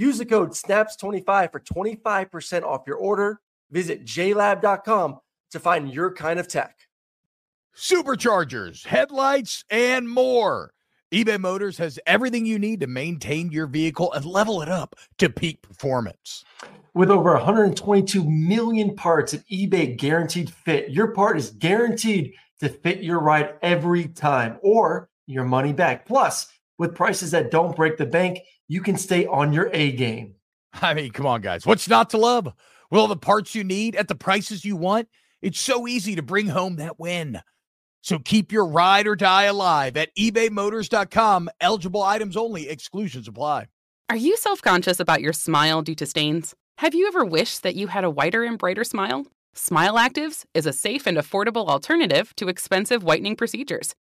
Use the code SNAPS25 for 25% off your order. Visit jlab.com to find your kind of tech. Superchargers, headlights, and more. eBay Motors has everything you need to maintain your vehicle and level it up to peak performance. With over 122 million parts at eBay Guaranteed Fit, your part is guaranteed to fit your ride every time or your money back. Plus, with prices that don't break the bank, you can stay on your A game. I mean, come on, guys. What's not to love? With all the parts you need at the prices you want, it's so easy to bring home that win. So keep your ride or die alive at ebaymotors.com. Eligible items only, exclusions apply. Are you self conscious about your smile due to stains? Have you ever wished that you had a whiter and brighter smile? Smile Actives is a safe and affordable alternative to expensive whitening procedures.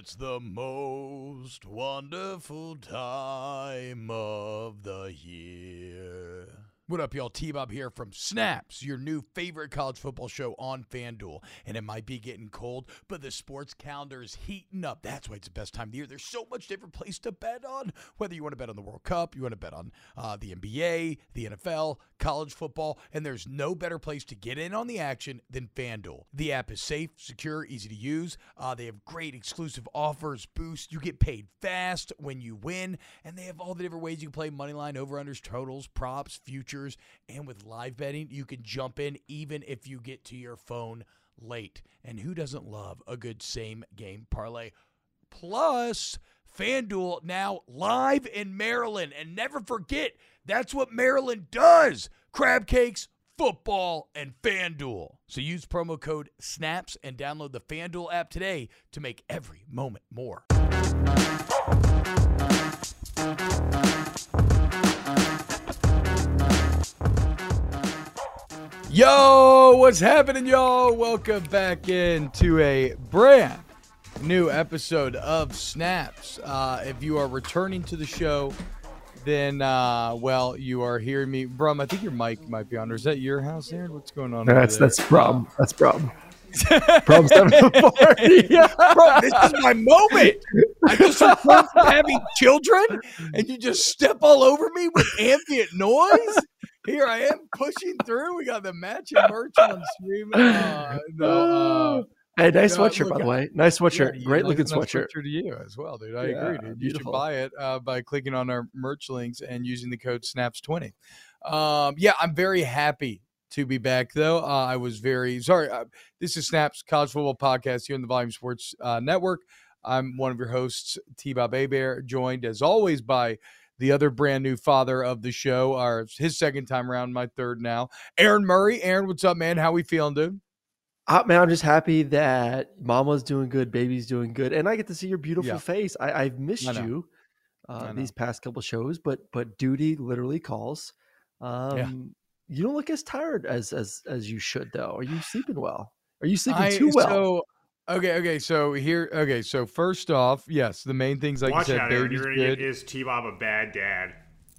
It's the most wonderful time of the year. What up, y'all? T Bob here from Snaps, your new favorite college football show on FanDuel. And it might be getting cold, but the sports calendar is heating up. That's why it's the best time of the year. There's so much different place to bet on. Whether you want to bet on the World Cup, you want to bet on uh, the NBA, the NFL, college football, and there's no better place to get in on the action than FanDuel. The app is safe, secure, easy to use. Uh, they have great exclusive offers, boosts. You get paid fast when you win, and they have all the different ways you can play money line, over unders, totals, props, futures, and with live betting, you can jump in even if you get to your phone late. And who doesn't love a good same game parlay? Plus, FanDuel now live in Maryland. And never forget, that's what Maryland does crab cakes, football, and FanDuel. So use promo code SNAPS and download the FanDuel app today to make every moment more. Yo, what's happening, y'all? Welcome back into a brand new episode of Snaps. Uh, if you are returning to the show, then uh, well, you are hearing me, Brum. I think your mic might be on. Or is that your house, Aaron? What's going on? That's there? that's problem. That's problem. Problem seven four. Yeah. Bro, this is my moment. I just having children, and you just step all over me with ambient noise. Here I am pushing through. We got the matching merch on stream. Uh, no, uh, Hey, nice No, sweatshirt by the way. Nice sweatshirt. you- Great nice- looking nice sweatshirt. to you as well, dude. I Yeah, agree, dude. You should buy it uh, by clicking on our merch links and using the code SNAPS20. Um, yeah, I'm very happy to be back, though. Uh, I was very sorry. Uh, this is Snaps College Football Podcast here on the Volume Sports uh, Network. I'm one of your hosts, T Bob Hebert, joined as always by the other brand new father of the show, our his second time around, my third now, Aaron Murray. Aaron, what's up, man? How we feeling, dude? Uh, man, I'm just happy that mama's doing good, baby's doing good, and I get to see your beautiful Yeah. face. I, I've missed I you uh, these past couple shows, but but duty literally calls. Um, You don't look as tired as as as you should, though. Are you sleeping well? Are you sleeping I- too well? So, okay, okay. So here, okay. So first off, yes, the main things like Watch you said, out, Aaron. You're gonna get is T Bob a bad dad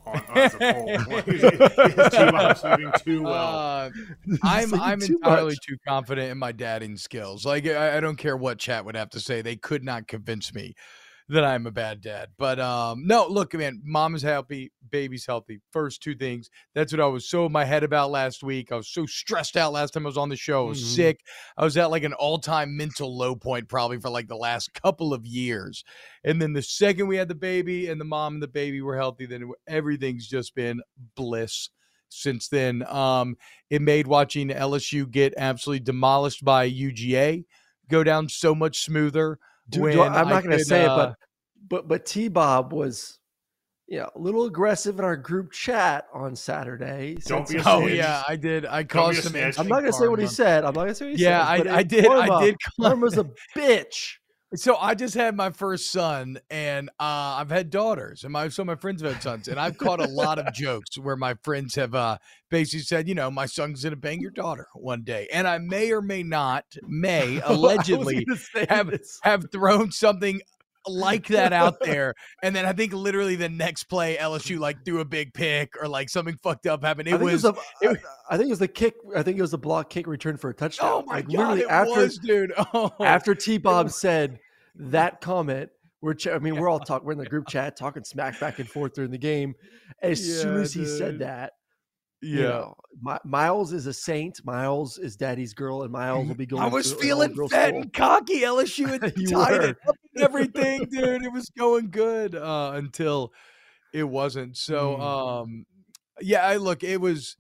on, as a poll. is T Bob sleeping too well? Uh, I'm I'm too entirely much. too confident in my dadding skills. Like I, I don't care what chat would have to say; they could not convince me that I'm a bad dad. But um, no, look, man, mom is happy, baby's healthy. First two things. That's what I was so in my head about last week. I was so stressed out last time I was on the show. I was Mhm. sick. I was at like an all time mental low point probably for like the last couple of years. And then the second we had the baby and the mom and the baby were healthy, then everything's just been bliss since then. Um, it made watching LSU get absolutely demolished by UGA go down so much smoother. Dude, when I'm not going to say uh, it, but but but T Bob was, you know, a little aggressive in our group chat on Saturday. Don't be a Oh yeah, I did. I be caused a some. I'm not going to say what he said. I'm not going to say what he Yeah, said. I- but I it- did- I Karma- did Karma's a bitch. So I just had my first son, and uh, I've had daughters, and my so my friends have had sons, and I've caught a lot of jokes where my friends have uh, basically said, you know, my son's gonna bang your daughter one day, and I may or may not, may allegedly have this. have thrown something like that out there, and then I think literally the next play LSU like threw a big pick or like something fucked up happened. It think was. it was, a, it- I think it was the kick. I think it was the block kick return for a touchdown. oh my like god! literally It after was, dude. Oh. after T Bob said that comment, we're ch- I mean we're all talking. We're in the group chat talking smack back and forth during the game. As soon Yeah, as he said that, yeah. you know, Mi- Miles is a saint. Miles is daddy's girl, and Miles will be going. I was feeling fat school. and cocky. LSU had tied it up and everything, dude. It was going good uh, until it wasn't. So, Mm. um, yeah, I look. It was,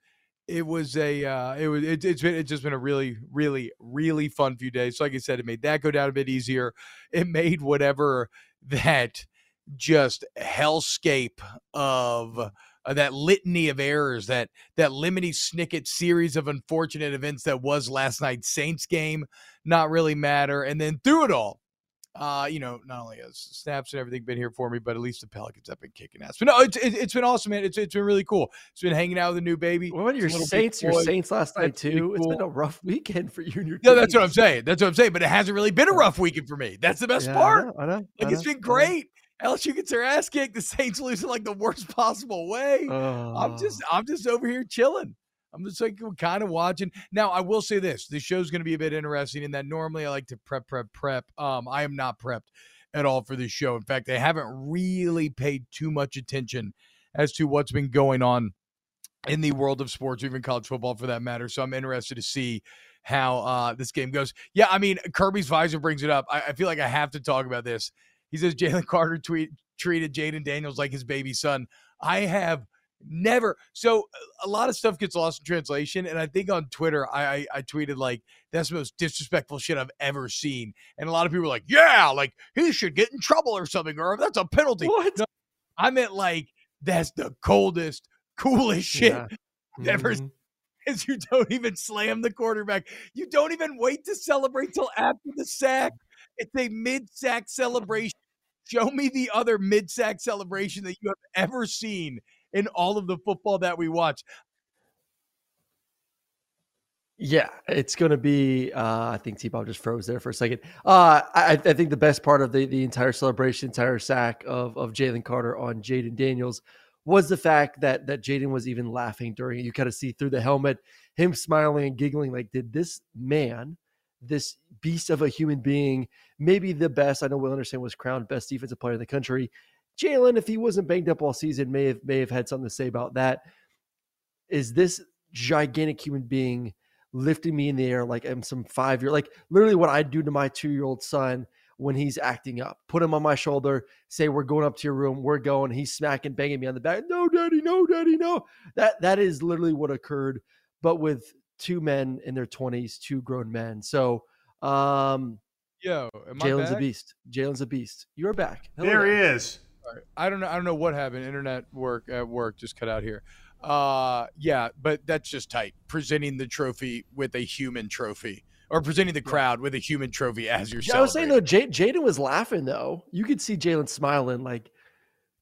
it was a, uh, it was, it, it's been, it's just been a really, really, really fun few days. So like I said, it made that go down a bit easier. It made whatever that just hellscape of uh, that litany of errors, that that lemony snicket series of unfortunate events that was last night's Saints game, not really matter. And then through it all, uh, you know, not only has snaps and everything been here for me, but at least the Pelicans have been kicking ass. But no, it's it, it's been awesome, man. It's it's been really cool. It's been hanging out with a new baby. What about your Saints? Your. Saints last night too. It's been a rough weekend for you and your. No, that's what I'm saying. That's what I'm saying. But it hasn't really been a rough weekend for me. That's the best Yeah, part. I know. I know, I Like it's know, been I know. great. LSU gets their ass kicked. The Saints lose in like the worst possible way. I'm just Oh. I'm just over here chilling. I'm just like kind of watching. Now I will say this: the show's going to be a bit interesting in that normally I like to prep, prep, prep. Um, I am not prepped at all for this show. In fact, I haven't really paid too much attention as to what's been going on in the world of sports, or even college football for that matter. So I'm interested to see how uh, this game goes. Yeah, I mean Kirby's visor brings it up. I, I feel like I have to talk about this. He says Jalen Carter tweet treated Jayden Daniels like his baby son. I have never so a lot of stuff gets lost in translation and i think on twitter I, I i tweeted like that's the most disrespectful shit i've ever seen and a lot of people were like yeah like he should get in trouble or something or that's a penalty What? No, i meant like that's the coldest coolest shit Yeah. Never- Mhm. is you don't even slam the quarterback you don't even wait to celebrate till after the sack it's a mid-sack celebration show me the other mid-sack celebration that you have ever seen in all of the football that we watch Yeah, it's going to be. Uh, I think T Bob just froze there for a second. Uh, I, I think the best part of the, the entire celebration, entire sack of, of Jalen Carter on Jayden Daniels was the fact that that Jayden was even laughing during it. You kind of see through the helmet him smiling and giggling. Like, did this man, this beast of a human being, maybe the best? I know Will Anderson was crowned best defensive player in the country. Jalen, if he wasn't banged up all season, may have may have had something to say about that. Is this gigantic human being? lifting me in the air like I'm some five year, like literally what I do to my two year old son when he's acting up. Put him on my shoulder, say we're going up to your room, we're going. He's smacking, banging me on the back. No, daddy, no, daddy, no. That that is literally what occurred, but with two men in their twenties, two grown men. So um yo am I Jalen's a beast. Jalen's a beast. You're back. Hello There he there. is. All right. I don't know. I don't know what happened. Internet work at work just cut out here. Uh, yeah, but that's just tight. Presenting the trophy with a human trophy, or presenting the crowd with a human trophy as you're. Yeah, I was saying celebrating. though, J- Jayden was laughing though. You could see Jalen smiling, like,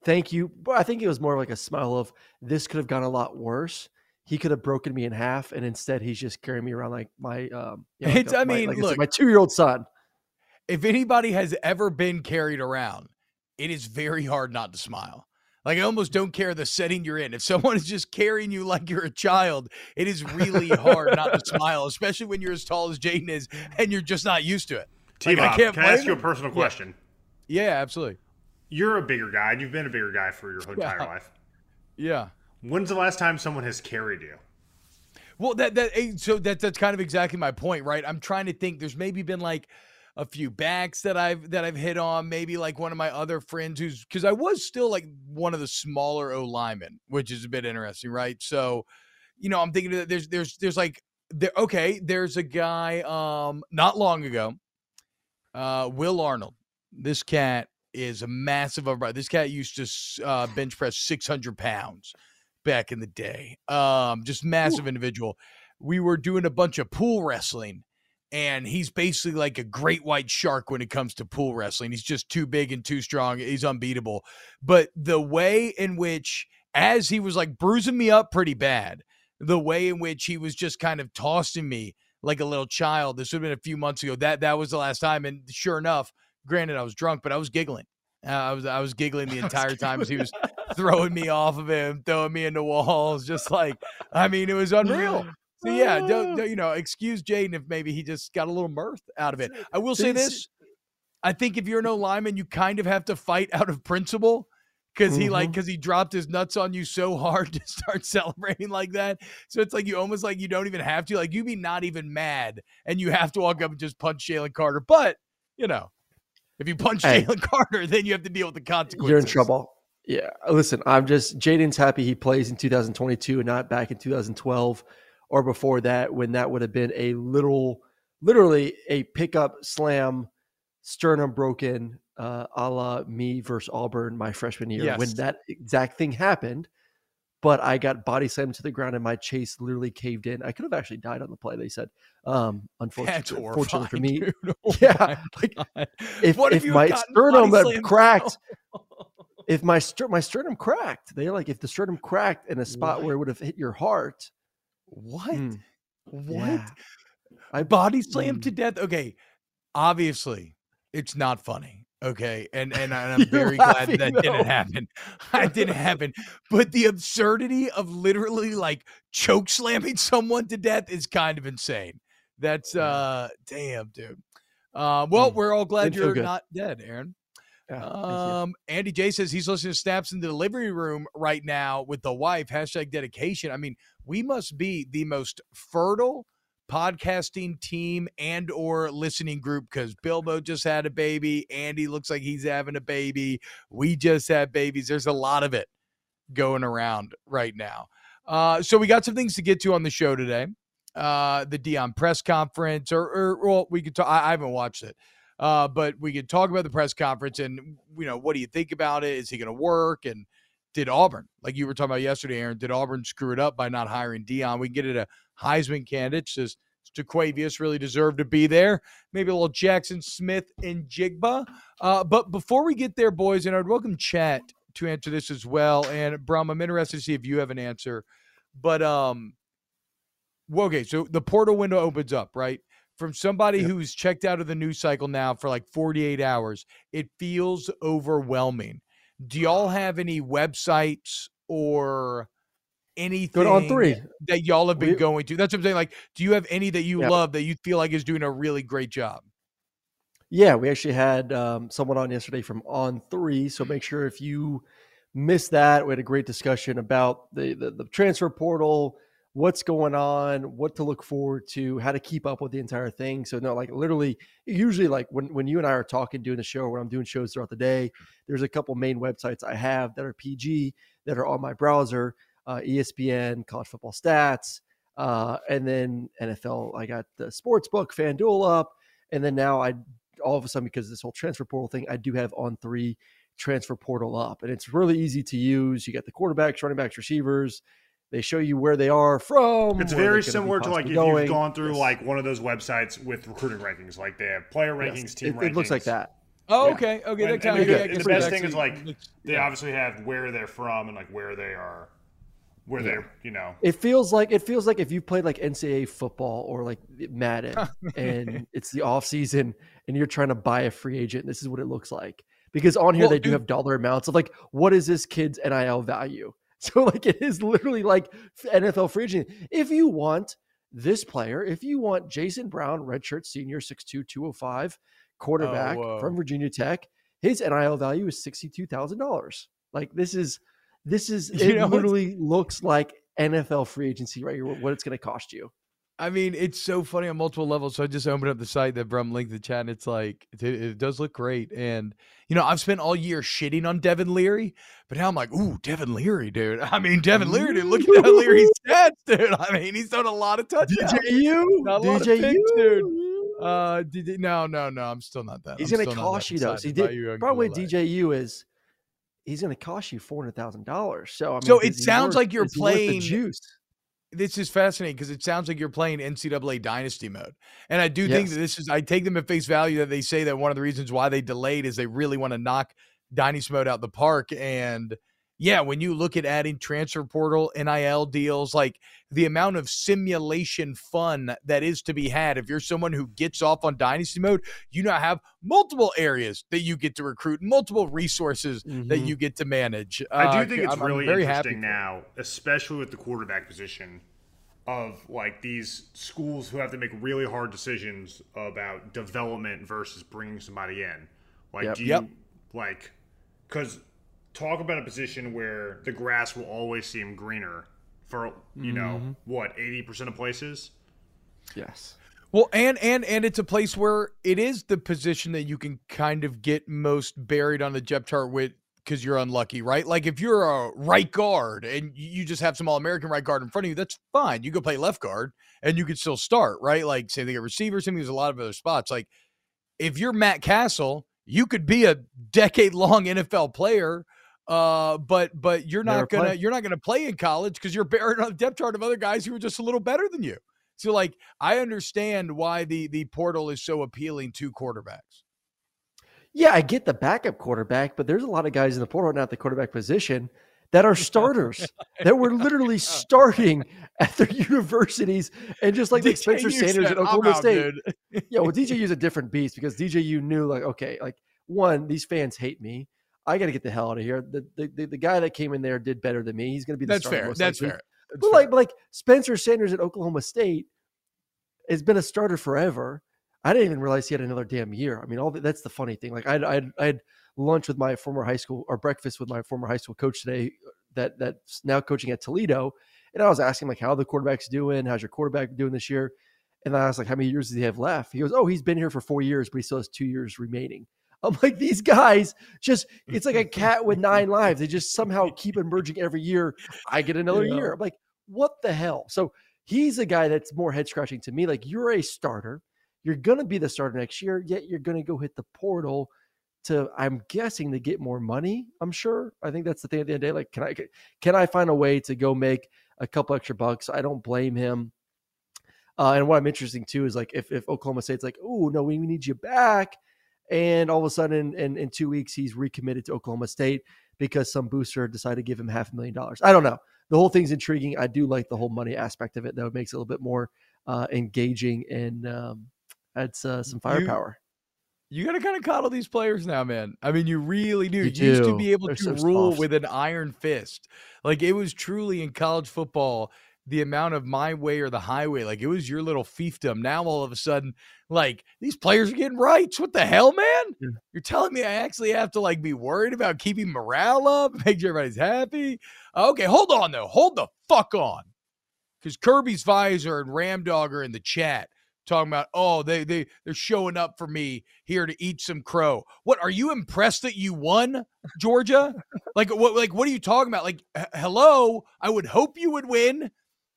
"Thank you." But I think it was more like a smile of, "This could have gone a lot worse. He could have broken me in half, and instead he's just carrying me around like my, um, you know, like It's- a- I my- mean, like look- my two-year-old son." if anybody has ever been carried around, it is very hard not to smile. Like I almost don't care the setting you're in. If someone is just carrying you like you're a child, it is really hard not to smile, especially when you're as tall as Jayden is and you're just not used to it. T Like, I can't can I ask blame you a him. personal Yeah. question? Yeah, absolutely. You're a bigger guy. and You've been a bigger guy for your entire Yeah. life. Yeah. When's the last time someone has carried you? Well, that that eh, so that that's kind of exactly my point, right? I'm trying to think. There's maybe been like a few backs that I've that I've hit on. Maybe like one of my other friends who's because I was still like one of the smaller O linemen, which is a bit interesting, right? So, you know, I'm thinking that there's there's there's like there. Okay, there's a guy um not long ago, uh, Will Arnold. This cat is a massive overbody. This cat used to uh, bench press 600 pounds back in the day. Um, just massive individual. We were doing a bunch of pool wrestling, and he's basically like a great white shark when it comes to pool wrestling. He's just too big and too strong. He's unbeatable. But the way in which, as he was like bruising me up pretty bad, the way in which he was just kind of tossing me like a little child. This would have been a few months ago. That that was the last time, and sure enough, granted I was drunk, but I was giggling. Uh, I was I was giggling the entire time as he was throwing me off of him, throwing me into walls, just like I mean, it was unreal. So yeah, don't, don't- you know, excuse Jayden if maybe he just got a little mirth out of it. I will say This- I think if you're no lineman, you kind of have to fight out of principle because he like Mhm. because he dropped his nuts on you so hard to start celebrating like that. So it's like you almost like you don't even have to like you be not even mad and you have to walk up and just punch Jalen Carter. But you know, if you punch Hey. Jalen Carter, then you have to deal with the consequences. You're in trouble. Yeah. Listen, I'm just Jayden's happy he plays in 2022 and not back in 2012 or before that when that would have been a little, literally a pickup slam, sternum broken, uh, a la me versus Auburn my freshman year when that exact thing happened. But I got body slammed to the ground and my chase literally caved in. I could have actually died on the play. They said, um, unfortunately, fortunately for me. Oh Yeah, like, God. if, What if my sternum had cracked, if my ster- my sternum cracked, they're like if the sternum cracked in a spot where it would have hit your heart. What? mm, What? yeah. I body slammed to Mm. death. Okay, obviously it's not funny. Okay, and and, I- I'm You're very glad that though. didn't happen. It didn't happen. But the absurdity of literally like choke slamming someone to death is kind of insane. That's uh, damn, dude. Uh, well, Mm. we're all glad you're good. not dead, Aaron. Yeah. Um, Andy J says he's listening to Snaps in the delivery room right now with the wife. Hashtag dedication. I mean, we must be the most fertile podcasting team and or listening group because Bilbo just had a baby. Andy looks like he's having a baby. We just had babies. There's a lot of it going around right now. Uh, so we got some things to get to on the show today. Uh, the Deion press conference, or, or well, we could talk. I, I haven't watched it. Uh, but we could talk about the press conference and you know what do you think about it? Is he going to work? And did Auburn, like you were talking about yesterday, Aaron, did Auburn screw it up by not hiring Deion? We can get it a Heisman candidate. Says Jaquavius really deserved to be there. Maybe a little Jackson Smith and Jigba. Uh, but before we get there, boys, and I'd welcome chat to answer this as well. And Brum, I'm interested to see if you have an answer. But um, well, okay, so the portal window opens up, right? From somebody Yep. who's checked out of the news cycle now for like 48 hours, it feels overwhelming. Do y'all have any websites or anything Go to on three. that y'all have been We- going to? That's what I'm saying. Like, do you have any that you Yeah. love that you feel like is doing a really great job? Yeah, we actually had um, someone on yesterday from On Three. So make sure if you missed that, we had a great discussion about the, the the transfer portal, what's going on, what to look forward to, how to keep up with the entire thing. So no, like literally, usually like when when you and I are talking, doing the show, when I'm doing shows throughout the day, there's a couple main websites I have that are PG that are on my browser, uh, ESPN, College Football Stats, uh, and then NFL. I got the Sportsbook, FanDuel up, and then now I all of a sudden because this whole transfer portal thing, I do have on three transfer portal up, and it's really easy to use. You got the quarterbacks, running backs, receivers. They show you where they are from. It's very similar to like if going. you've gone through Yes. like one of those websites with recruiting rankings, like they have player rankings, Yes, team it, rankings. it looks like that. Oh, Yeah. okay. Okay. And- that kind the of, good- yeah, I and guess the that best thing is, like, looks- They yeah. obviously have where they're from and like where they are, where Yeah. they're you know. It feels like it feels like if you played like NCAA football or like Madden and it's the off season and you're trying to buy a free agent, this is what it looks like. Because on here Well, they do dude- have dollar amounts of like what is this kid's NIL value? So like it is literally like NFL free agent. If you want this player, if you want Jason Brown, redshirt senior, 6'2, 205, quarterback whoa. from Virginia Tech, his NIL value is sixty two thousand dollars. Like this is this is You it know, literally looks like NFL free agency right here. What it's going to cost you? I mean, it's so funny on multiple levels. So I just opened up the site that Brum linked in the chat, and it's like it, it does look great. And you know, I've spent all year shitting on Devin Leary, but now I'm like, ooh, Devin Leary, dude. I mean, Devin Leary, dude. Look at Devin Leary's stats, dude. I mean, he's done a lot of touchdowns. DJU, Not a lot of DJU, picks, dude. Uh, no, no, no. I'm still not that. He's I'm to cost you though. See, did, you on problem with Goal Line. DJU is he's going to cost you four hundred thousand dollars. So I mean, So it sounds worth- like you're playing- juice. This is fascinating because it sounds like you're playing NCAA dynasty mode. And I do think that this is, I take them at face value that they say that one of the reasons why they delayed is they really want to knock dynasty mode out the park. And yeah, when you look at adding transfer portal, NIL deals, like the amount of simulation fun that is to be had, if you're someone who gets off on dynasty mode, you now have multiple areas that you get to recruit, multiple resources that Mhm. you get to manage. I Uh, do think it's I'm- I'm really very interesting now, especially with the quarterback position, of like these schools who have to make really hard decisions about development versus bringing somebody in. Like, Yep. do you Yep. like because talk about a position where the grass will always seem greener for you know Mm-hmm. what eighty percent of places. Yes. Well, and and and it's a place where it is the position that you can kind of get most buried on the depth chart with because you're unlucky, right? Like if you're a right guard and you just have some All American right guard in front of you, that's fine. You go play left guard and you could still start, right? Like say they get receivers same thing. There's a lot of other spots. Like if you're Matt Cassel, you could be a decade long NFL player. Uh, but but you're Never not gonna play. you're not gonna play in college because you're buried on the depth chart of other guys who are just a little better than you. So like I understand why the the portal is so appealing to quarterbacks. Yeah, I get the backup quarterback, but there's a lot of guys in the portal right now at the quarterback position that are starters that were literally starting at their universities and just like, like Spencer Sanders said, at Oklahoma out, State. dude." Yeah, well, DJU is a different beast because DJU knew like, okay, like one, these fans hate me. I got to get the hell out of here. The, the the the guy that came in there did better than me. He's going to be the That's starter fair. That's likely. fair. That's But fair. like, but like Spencer Sanders at Oklahoma State has been a starter forever. I didn't even realize he had another damn year. I mean, all the, that's the funny thing. Like, I I I had lunch with my former high school or breakfast with my former high school coach today. That that's now coaching at Toledo, and I was asking like, how the quarterback's doing? How's your quarterback doing this year? And I was like, how many years does he have left? He goes, oh, he's been here for four years, but he still has two years remaining. I'm like, these guys just, it's like a cat with nine lives. They just somehow keep emerging every year. I get another Yeah. year. I'm like, what the hell? So he's a guy that's more head scratching to me. Like, you're a starter. You're going to be the starter next year, yet you're going to go hit the portal to, I'm guessing, to get more money. I'm sure. I think that's the thing at the end of the day. Like, can I, can I find a way to go make a couple extra bucks? I don't blame him. Uh, and what I'm interesting too is like if, if Oklahoma State's like, oh no, we need you back, and all of a sudden in, in two weeks he's recommitted to Oklahoma State because some booster decided to give him half a million dollars. I don't know. The whole thing's intriguing. I do like the whole money aspect of it. Though it makes it a little bit more uh, engaging and um, adds uh, some firepower. You got to kind of coddle these players now, man. I mean, you really do. You You, used to be able They're to so rule soft. with an iron fist. Like it was truly in college football, the amount of my way or the highway. Like it was your little fiefdom. Now all of a sudden, like these players are getting rights. What the hell, man? Yeah. You're telling me I actually have to like be worried about keeping morale up, make sure everybody's happy. Okay, hold on though. Hold the fuck on. Because Kirby's visor and Ramdog are in the chat talking about, oh, they they they're showing up for me here to eat some crow. What are you impressed that you won, Georgia? like what like what are you talking about? Like h- hello, I would hope you would win.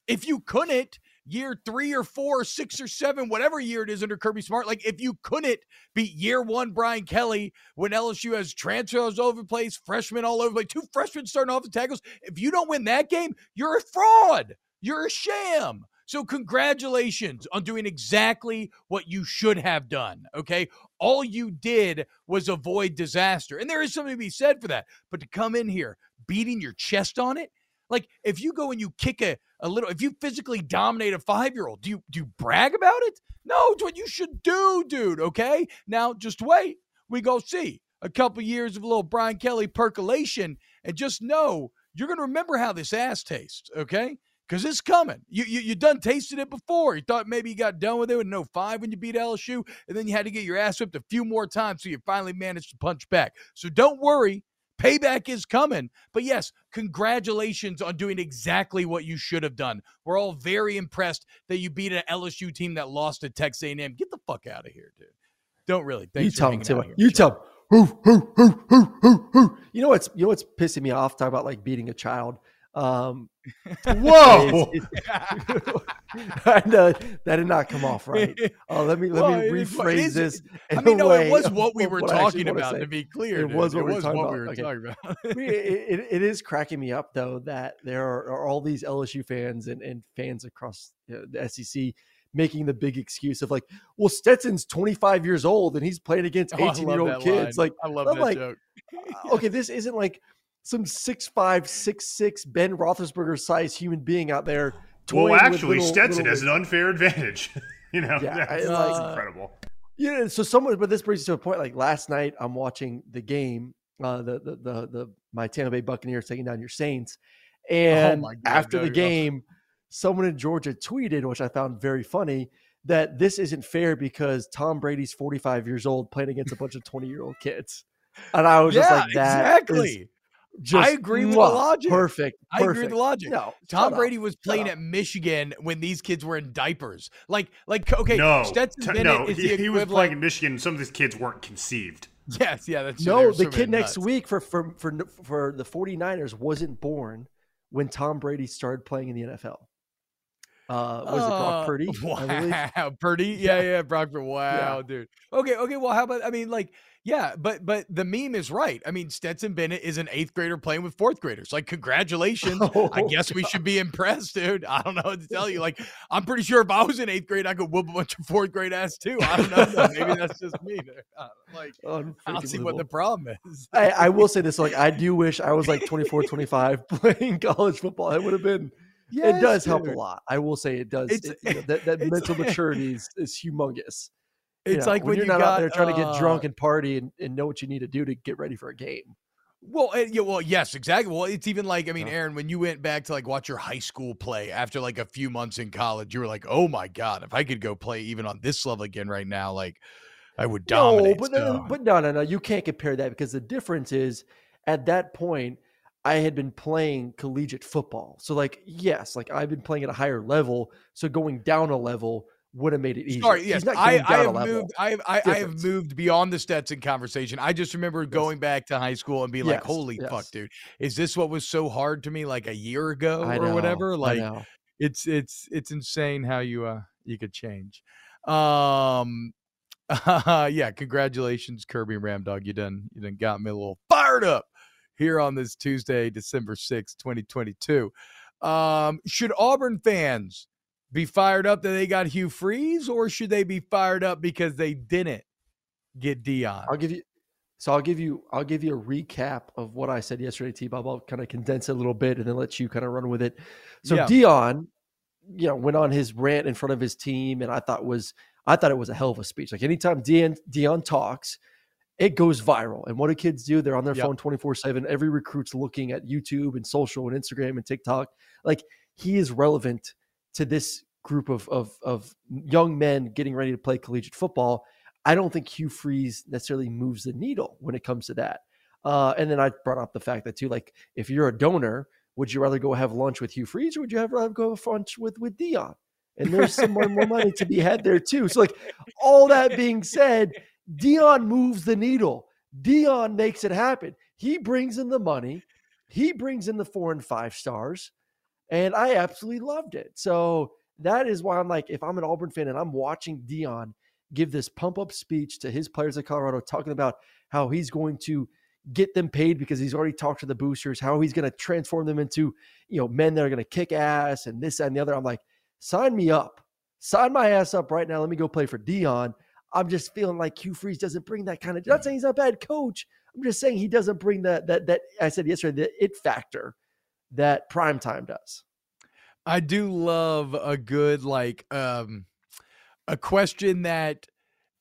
If you couldn't, year three or four, or six or seven, whatever year it is under Kirby Smart, like if you couldn't beat year one Brian Kelly when LSU has transfers over the place, freshmen all over the place, two freshmen starting off the tackles. If you don't win that game, you're a fraud. You're a sham. So, congratulations on doing exactly what you should have done. Okay. All you did was avoid disaster. And there is something to be said for that. But to come in here beating your chest on it, like if you go and you kick a, a little, if you physically dominate a five year old, do you do you brag about it? No, it's what you should do, dude. Okay. Now just wait. We go see a couple years of a little Brian Kelly percolation and just know you're to remember how this ass tastes. Okay. because it's coming. You, you you done tasted it before. You thought maybe you got done with it with no five when you beat LSU, and then you had to get your ass whipped a few more times so you finally managed to punch back. So don't worry, payback is coming. But yes, congratulations on doing exactly what you should have done. We're all very impressed that you beat an LSU team that lost to Texas A&M. Get the fuck out of here, dude. Don't really. Thanks you tell him, Tim. You tell him. Hoo, hoo, hoo, hoo, hoo, hoo. You know what's you know what's pissing me off? Talk about like beating a child. Um, Whoa! is- is- I know that did not come off right. Oh, let me let Well, me it rephrase is- this. I mean, no, it was what we were what talking about. To be clear, It dude. was what we were was talking what about. we were Okay. talking about. It, it, it is cracking me up though that there are, are all these LSU fans and, and fans across you know, the SEC making the big excuse of like, well, Stetson's 25 years old and he's playing against Oh, 18 love year old kids. line. Like, I love I'm that like, joke. uh, okay, this isn't like some six five, six six Ben Roethlisberger sized human being out there. Well, actually, little- Stetson little has an unfair advantage. you know, Yeah, I- that's, that's incredible. Yeah, so someone, but this brings us to a point. Like last night, I'm watching the game, uh, the the the, the my Tampa Bay Buccaneers taking down your Saints, and Oh God, after the Doug, oh. game, someone in Georgia tweeted, which I found very funny, that this isn't fair because Tom Brady's 45 years old playing against a bunch of 20 year old kids, and I was just like, that exactly. Just agree with the logic. Perfect. I agree with the logic. No, Tom Brady up, was shut playing up. at Michigan when these kids were in diapers. Like, like okay, no, Stetson t- Bennett no, is he, the he was playing in Michigan. Some of these kids weren't conceived. Yes, yeah, that's true. No, the swimming kid next week for for for for the 49ers wasn't born when Tom Brady started playing in the NFL. Uh, was it Brock Uh, Purdy? I? Wow, Purdy. Yeah, yeah, Brock Purdy. Wow, dude. Okay, okay. Well, how about? I mean, like, yeah, but but the meme is right. I mean, Stetson Bennett is an eighth grader playing with fourth graders. Like, congratulations. I Oh, guess we should be impressed, dude. I don't know what to tell you. Like, I'm pretty sure if I was in eighth grade, I could whoop a bunch of fourth grade ass too. I don't know. though. Maybe that's just me. Uh, Like, I don't see what the problem is. I, I will say this: like, I do wish I was like 24, 25 playing college football. It would have been. It does help a lot. I will say it does. It- you know, that that mental maturity is, is humongous. You It's know, like when, you're you not got out there trying to get uh, drunk and party and, and know what you need to do to get ready for a game. Well, uh, yeah, well, yes, exactly. Well, it's even like I mean. Aaron, when you went back to like watch your high school play after like a few months in college, you were like, "Oh my god, if I could go play even on this level again right now, like I would dominate." No, but, no, but no, no, no. You can't compare that because the difference is at that point, I had been playing collegiate football. So, like, yes, like I've been playing at a higher level. So going down a level would have made it easier. Sorry, He's yes, I, I have moved. I have, I, I have moved beyond the Stetson conversation. I just remember going back to high school and being like, Yes, "Holy fuck, dude! Is this what was so hard to me like a year ago or know, whatever?" Like, it's it's it's insane how you uh you could change um uh, yeah congratulations kirby ramdog you done you done got me a little fired up here on this tuesday december 6th 2022 um should auburn fans be fired up that they got hugh freeze or should they be fired up because they didn't get deion I'll give you. So I'll give you. I'll give you a recap of what I said yesterday, T. Bob. I'll kind of condense it a little bit and then let you kind of run with it. So Yeah. Deion, you know, went on his rant in front of his team, and I thought was I thought it was a hell of a speech. Like anytime Deion Deion talks, it goes viral. And what do kids do? They're on their Yep. phone twenty four seven. Every recruit's looking at YouTube and social and Instagram and TikTok. Like he is relevant to this group of of of young men getting ready to play collegiate football. I don't think Hugh Freeze necessarily moves the needle when it comes to that. Uh, and then I brought up the fact that too, like if you're a donor, would you rather go have lunch with Hugh Freeze or would you have rather go have lunch with with Deion? And there's some more, more money to be had there too. So like all that being said, Deion moves the needle. Deion makes it happen. He brings in the money. He brings in the four and five stars. And I absolutely loved it. So that is why I'm like, if I'm an Auburn fan and I'm watching Deion give this pump up speech to his players at Colorado, talking about how he's going to get them paid because he's already talked to the boosters, how he's going to transform them into, you know, men that are going to kick ass and this and the other. I'm like, sign me up, sign my ass up right now. Let me go play for Deion. I'm just feeling like Hugh Freeze doesn't bring that kind of. Not saying he's not a bad coach. I'm just saying he doesn't bring that that that I said yesterday the it factor that primetime does. I do love a good like um a question that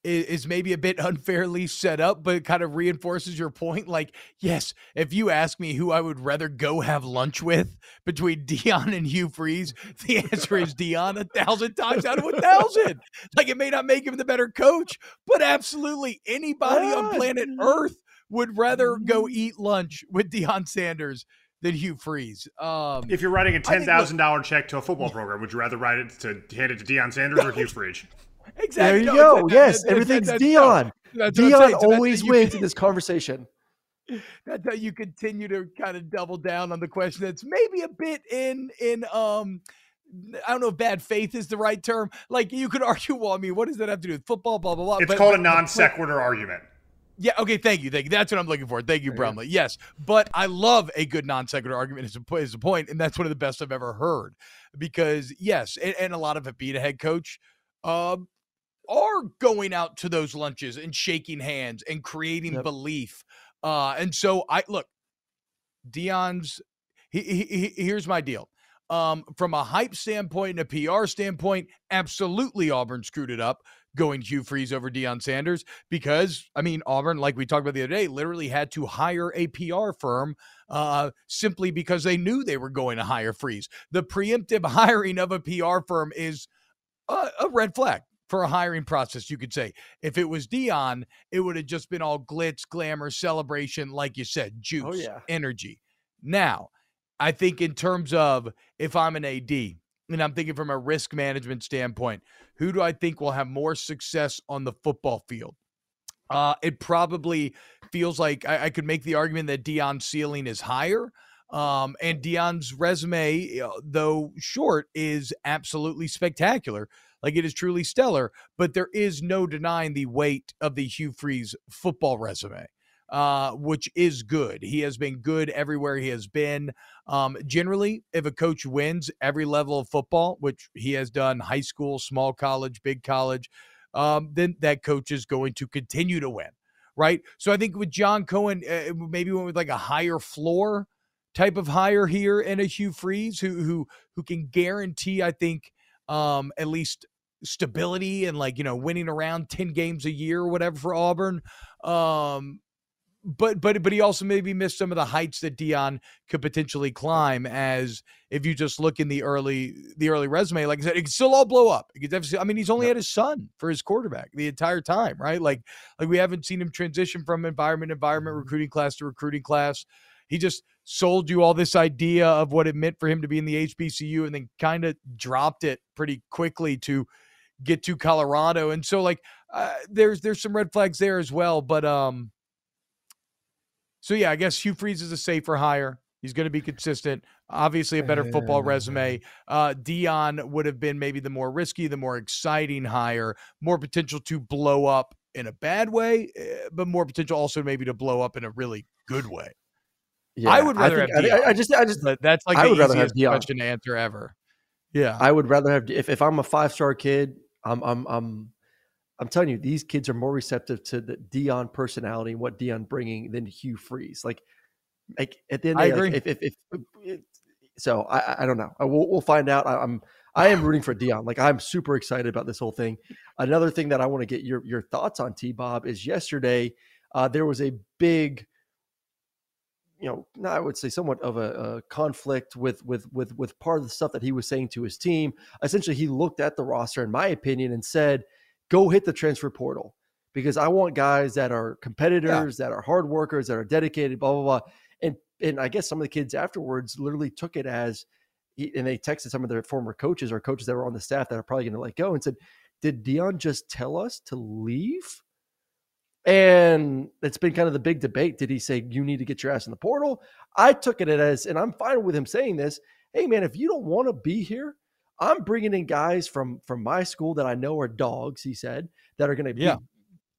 is, is maybe a bit unfairly set up, but it kind of reinforces your point. Like, yes, if you ask me who I would rather go have lunch with between Deion and Hugh Freeze, the answer is Deion a thousand times out of a thousand. Like, it may not make him the better coach, but absolutely anybody on planet Earth would rather go Mm-hmm. eat lunch with Deion Sanders than Hugh Freeze. Um, If you're writing a ten thousand dollar check to a football program, would you rather write it to hand it to Deion Sanders or Hugh Freeze? There you no, go. that- that- yes, that- that- everything's that's- Deion. that's Deion saying. So always wins in this conversation. That's how you continue to kind of double down on the question that's maybe a bit in in um I don't know if bad faith is the right term. Like you could argue, well, I mean, what does that have to do with football? Blah blah blah. It's But- called a non sequitur argument. Yeah. Okay. Thank you. Thank you. That's what I'm looking for. Thank you, Brumley. Yes, but I love a good non sequitur argument. Is a is a point, and that's one of the best I've ever heard. Because yes, and, and a lot of it being a head coach, um, are going out to those lunches and shaking hands and creating Yep. belief. Uh, and so I look, Deion's. He, he, he- here's my deal. Um, from a hype standpoint and a PR standpoint, absolutely Auburn screwed it up going Hugh Freeze over Deion Sanders because I mean Auburn, like we talked about the other day, literally had to hire a PR firm uh, simply because they knew they were going to hire Freeze. The preemptive hiring of a PR firm is a, a red flag for a hiring process, you could say. If it was Deion, it would have just been all glitz, glamour, celebration, like you said, juice, Oh, yeah. energy. Now, I think in terms of if I'm an AD, and I'm thinking from a risk management standpoint, who do I think will have more success on the football field? Uh, it probably feels like I, I could make the argument that Deion's ceiling is higher. Um, and Deion's resume, uh, though short, is absolutely spectacular. Like it is truly stellar, but there is no denying the weight of the Hugh Freeze football resume, uh, which is good. He has been good everywhere he has been. Um, generally, if a coach wins every level of football, which he has done high school, small college, big college, um, then that coach is going to continue to win. Right. So I think with John Cohen, uh, maybe went with like a higher floor type of hire here and a Hugh Freeze who who who can guarantee, I think, um, at least stability and like you know winning around 10 games a year or whatever for Auburn. Um, but but but he also maybe missed some of the heights that Deion could potentially climb. As if you just look in the early the early resume, like I said, it could still all blow up. It could definitely, I mean, he's only had his son for his quarterback the entire time, right? Like like we haven't seen him transition from environment environment, recruiting class to recruiting class. He just sold you all this idea of what it meant for him to be in the HBCU, and then kind of dropped it pretty quickly to get to Colorado. And so like uh, there's there's some red flags there as well, but um. So yeah, I guess Hugh Freeze is a safer hire. He's going to be consistent. Obviously, a better football resume. Uh, Deion would have been maybe the more risky, the more exciting hire, more potential to blow up in a bad way, eh, but more potential also maybe to blow up in a really good way. I would rather think- have I, think- I- I just, I just, that's like I the would rather have easiest question to answer ever. Yeah, I would rather have if, if I'm a five star kid, I'm I'm I'm I'm telling you, these kids are more receptive to the Deion personality and what Deion bringing than Hugh Freeze. Like, like at the end, of I the day, like, agree. if, if if so, I I- I don't know. I, we'll we'll find out. I, I'm I am rooting for Deion. Like I'm super excited about this whole thing. Another thing that I want to get your your thoughts on T Bob is yesterday uh, there was a big you know, I would say somewhat of a, a conflict with with with with part of the stuff that he was saying to his team. Essentially, he looked at the roster, in my opinion, and said, "Go hit the transfer portal because I want guys that are competitors, that are hard workers, that are dedicated." Blah blah blah. And and I guess some of the kids afterwards literally took it as, and they texted some of their former coaches or coaches that were on the staff that are probably going to let go and said, "Did Deion just tell us to leave?" And it's been kind of the big debate. Did he say you need to get your ass in the portal? I took it as, and I'm fine with him saying this. Hey, man, if you don't want to be here, I'm bringing in guys from from my school that I know are dogs. He said that are going to be Yeah.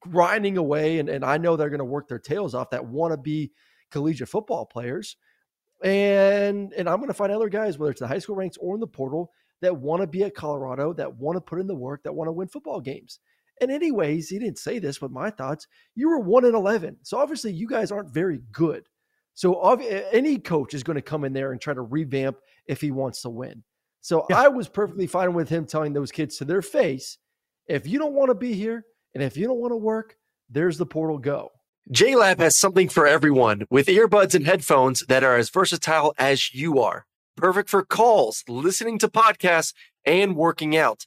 grinding away, and and I know they're going to work their tails off. That want to be collegiate football players, and and I'm going to find other guys, whether it's the high school ranks or in the portal, that want to be at Colorado, that want to put in the work, that want to win football games. And anyways, he didn't say this, but my thoughts, you were one in eleven, so obviously you guys aren't very good. So any coach is going to come in there and try to revamp if he wants to win. So Yeah. I was perfectly fine with him telling those kids to their face, if you don't want to be here, And if you don't want to work, there's the portal go. JLab has something for everyone with earbuds and headphones that are as versatile as you are. Perfect for calls, listening to podcasts, and working out.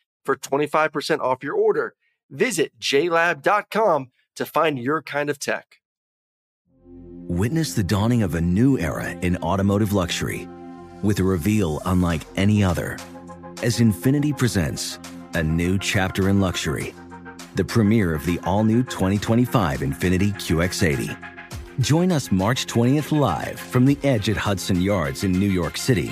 for 25% off your order. Visit jlab.com to find your kind of tech. Witness the dawning of a new era in automotive luxury with a reveal unlike any other as Infiniti presents a new chapter in luxury the premiere of the all new 2025 Infiniti QX80. Join us March 20th live from the edge at Hudson Yards in New York City,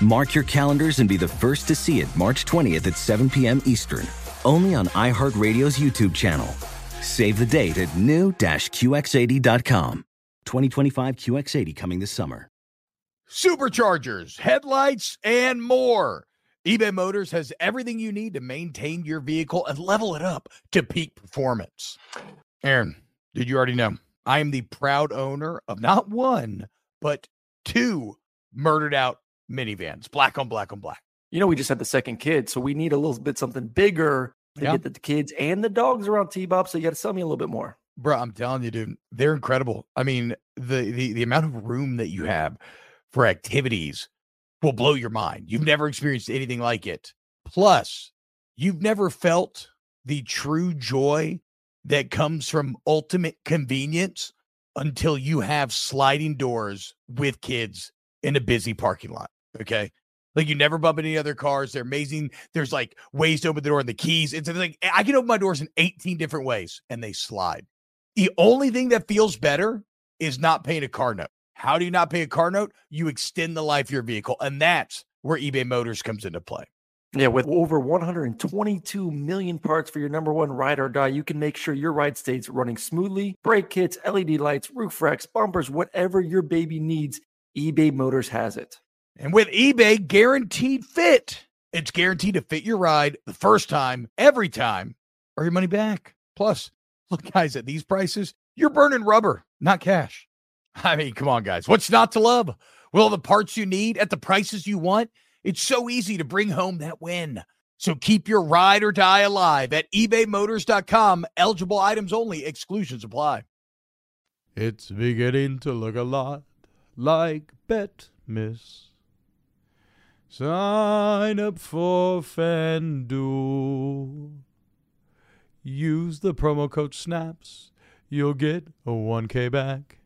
Mark your calendars and be the first to see it March 20th at 7 p.m. Eastern, only on iHeartRadio's YouTube channel. Save the date at new-QX80.com. 2025 QX80 coming this summer. Superchargers, headlights, and more. eBay Motors has everything you need to maintain your vehicle and level it up to peak performance. Aaron, did you already know? I am the proud owner of not one, but two murdered out minivans, black on black on black. You know, we just had the second kid, so we need a little bit something bigger to Yeah. get the kids and the dogs around T Bob. So you got to sell me a little bit more. Bro, I'm telling you, dude, they're incredible. I mean, the the the amount of room that you have for activities will blow your mind. You've never experienced anything like it. Plus, you've never felt the true joy that comes from ultimate convenience until you have sliding doors with kids in a busy parking lot. Okay. Like you never bump any other cars. They're amazing. There's like ways to open the door and the keys. It's like eh, I can open my doors in 18 different ways and they slide. The only thing that feels better is not paying a car note. How do you not pay a car note? You extend the life of your vehicle. And that's where eBay Motors comes into play. Yeah, with over 122 million parts for your number one ride or die, you can make sure your ride stays running smoothly. Brake kits, LED lights, roof racks, bumpers, whatever your baby needs, eBay Motors has it. And with eBay Guaranteed Fit, it's guaranteed to fit your ride the first time, every time, or your money back. Plus, look, guys, at these prices, you're burning rubber, not cash. I mean, come on, guys. What's not to love? All the parts you need at the prices you want, it's so easy to bring home that win. So keep your ride or die alive at ebaymotors.com. Eligible items only, exclusions apply. It's beginning to look a lot like Bet Miss. Sign up for FanDuel. Use the promo code SNAPS. You'll get a 1K back.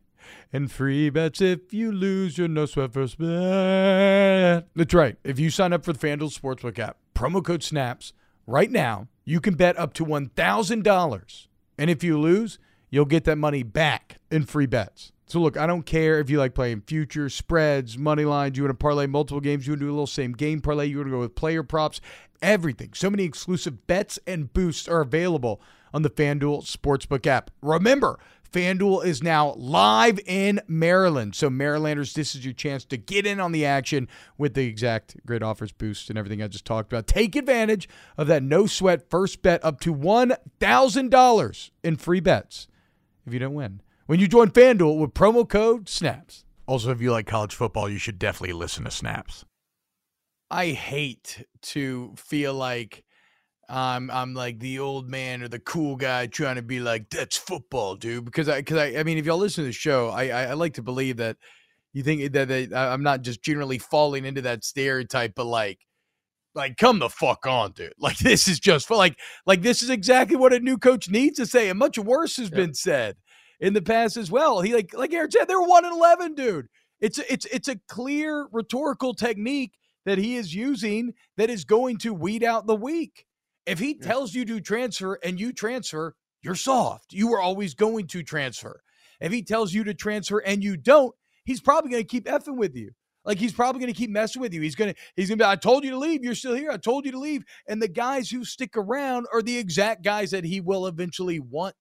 And free bets if you lose your no sweat first bet. That's right. If you sign up for the FanDuel Sportsbook app, promo code SNAPS, right now, you can bet up to $1,000. And if you lose, you'll get that money back in free bets. So look, I don't care if you like playing futures, spreads, money lines, you want to parlay multiple games, you want to do a little same game parlay, you want to go with player props, everything. So many exclusive bets and boosts are available on the FanDuel Sportsbook app. Remember, FanDuel is now live in Maryland. So, Marylanders, this is your chance to get in on the action with the exact great offers, boosts, and everything I just talked about. Take advantage of that no sweat first bet up to $1,000 in free bets if you don't win. When you join FanDuel with promo code SNAPS. Also, if you like college football, you should definitely listen to Snaps. I hate to feel like I'm I'm like the old man or the cool guy trying to be like that's football, dude. Because I because I I mean, if y'all listen to the show, I I, I like to believe that you think that, that I'm not just generally falling into that stereotype, but like like come the fuck on dude like this is just for like like this is exactly what a new coach needs to say and much worse has been said in the past as well he like like Aaron said they're 1 and 11 dude it's it's it's a clear rhetorical technique that he is using that is going to weed out the weak if he yeah. tells you to transfer and you transfer you're soft you are always going to transfer if he tells you to transfer and you don't he's probably going to keep effing with you like he's probably going to keep messing with you. He's going to he's going to be I told you to leave, you're still here. I told you to leave. And the guys who stick around are the exact guys that he will eventually want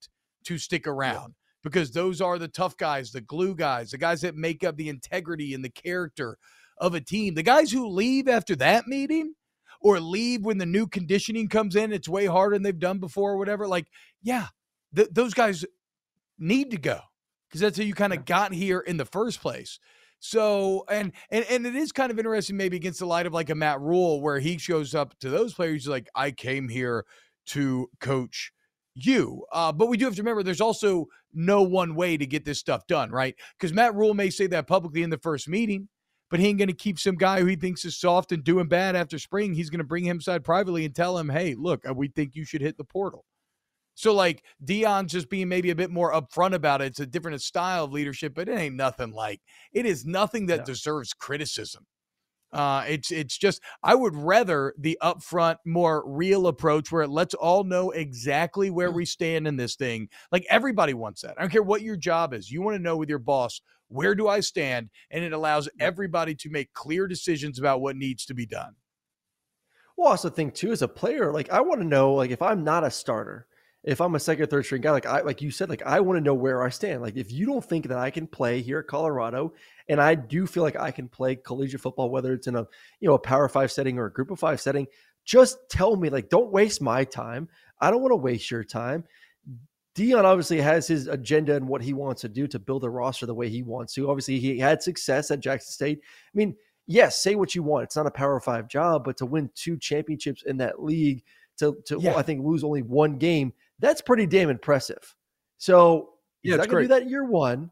to stick around. Because those are the tough guys, the glue guys, the guys that make up the integrity and the character of a team. The guys who leave after that meeting or leave when the new conditioning comes in, it's way harder than they've done before or whatever. Like, yeah, th- those guys need to go because that's how you kind of got here in the first place. So and and and it is kind of interesting, maybe against the light of like a Matt Rhule, where he shows up to those players like, I came here to coach you. Uh, but we do have to remember there's also no one way to get this stuff done, right? Because Matt Rhule may say that publicly in the first meeting, but he ain't going to keep some guy who he thinks is soft and doing bad after spring. He's going to bring him side privately and tell him, hey, look, uh, we think you should hit the portal. So like Deion just being maybe a bit more upfront about it. It's a different style of leadership, but it ain't nothing like it is nothing that deserves criticism. Uh, it's it's just I would rather the upfront, more real approach where it lets all know exactly where mm. we stand in this thing. Like everybody wants that. I don't care what your job is. You want to know with your boss where do I stand, and it allows everybody to make clear decisions about what needs to be done. Well, I also think too as a player, like I want to know, like if I'm not a starter, if I'm a second, third string guy, like I like you said, like I want to know where I stand. Like if you don't think that I can play here at Colorado, and I do feel like I can play collegiate football, whether it's in a you know a power five setting or a group of five setting, just tell me. Like, don't waste my time. I don't want to waste your time. Deion obviously has his agenda and what he wants to do to build a roster the way he wants to. Obviously, he had success at Jackson State. I mean, yes, say what you want. It's not a power five job, but to win two championships in that league, to to yeah. I think lose only one game that's pretty damn impressive. So he's yeah, not going to do that year one,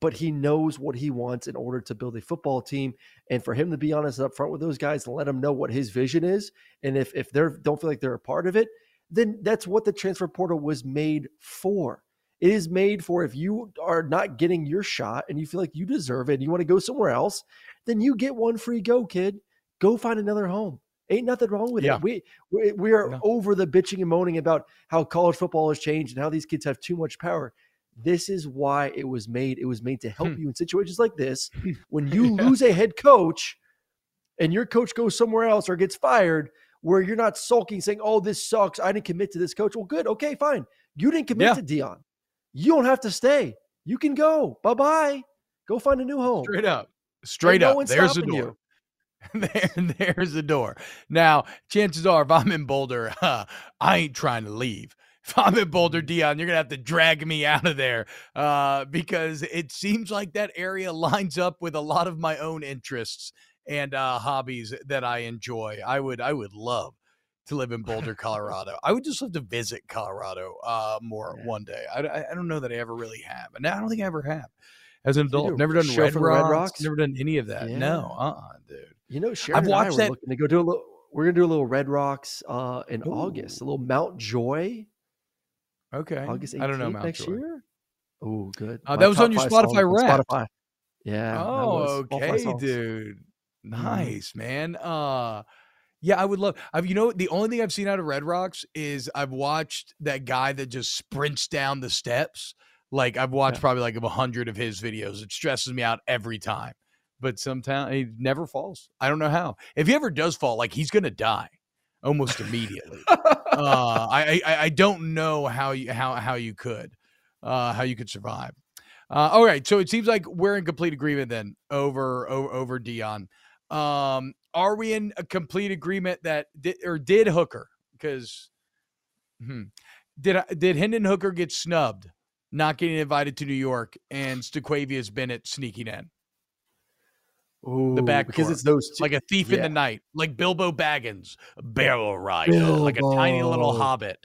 but he knows what he wants in order to build a football team. And for him to be honest up front with those guys and let them know what his vision is, and if if they don't feel like they're a part of it, then that's what the transfer portal was made for. It is made for if you are not getting your shot and you feel like you deserve it and you want to go somewhere else, then you get one free go, kid. Go find another home. Ain't nothing wrong with yeah. it. We we, we are no. over the bitching and moaning about how college football has changed and how these kids have too much power. This is why it was made. It was made to help hmm. you in situations like this. When you yeah. lose a head coach and your coach goes somewhere else or gets fired, where you're not sulking saying, "Oh, this sucks. I didn't commit to this coach." Well, good. Okay, fine. You didn't commit yeah. to Deion. You don't have to stay. You can go. Bye bye. Go find a new home. Straight up. Straight up. There's a door. You. there, there's the door. Now, chances are, if I'm in Boulder, uh, I ain't trying to leave. If I'm in Boulder, Deion, you're gonna have to drag me out of there uh, because it seems like that area lines up with a lot of my own interests and uh, hobbies that I enjoy. I would, I would love to live in Boulder, Colorado. I would just love to visit Colorado uh, more yeah. one day. I, I don't know that I ever really have, and I don't think I ever have as an adult. Never done Red, Rocks, Red Rocks. Never done any of that. Yeah. No, uh, uh dude. You know, Sharon I've watched that. Looking to go do a little. We're gonna do a little Red Rocks uh, in Ooh. August. A little Mount Joy. Okay. August 18th I don't know Mount next Joy. year. Oh, good. Uh, that was on your Spotify rap. Spotify. Yeah. Oh, okay, dude. Mm-hmm. Nice, mm. man. Uh yeah, I would love. I've you know the only thing I've seen out of Red Rocks is I've watched that guy that just sprints down the steps. Like I've watched yeah. probably like a hundred of his videos. It stresses me out every time but sometimes he never falls. I don't know how. If he ever does fall, like he's gonna die almost immediately. uh, I, I I don't know how you how how you could uh, how you could survive. Uh, all right, so it seems like we're in complete agreement then over over, over Deion. Um, are we in a complete agreement that did, or did Hooker because hmm, did did Hendon Hooker get snubbed, not getting invited to New York, and Staquavius Bennett sneaking in? Ooh, the back because it's those two. like a thief in the night, like Bilbo Baggins, barrel ride, like a tiny little hobbit.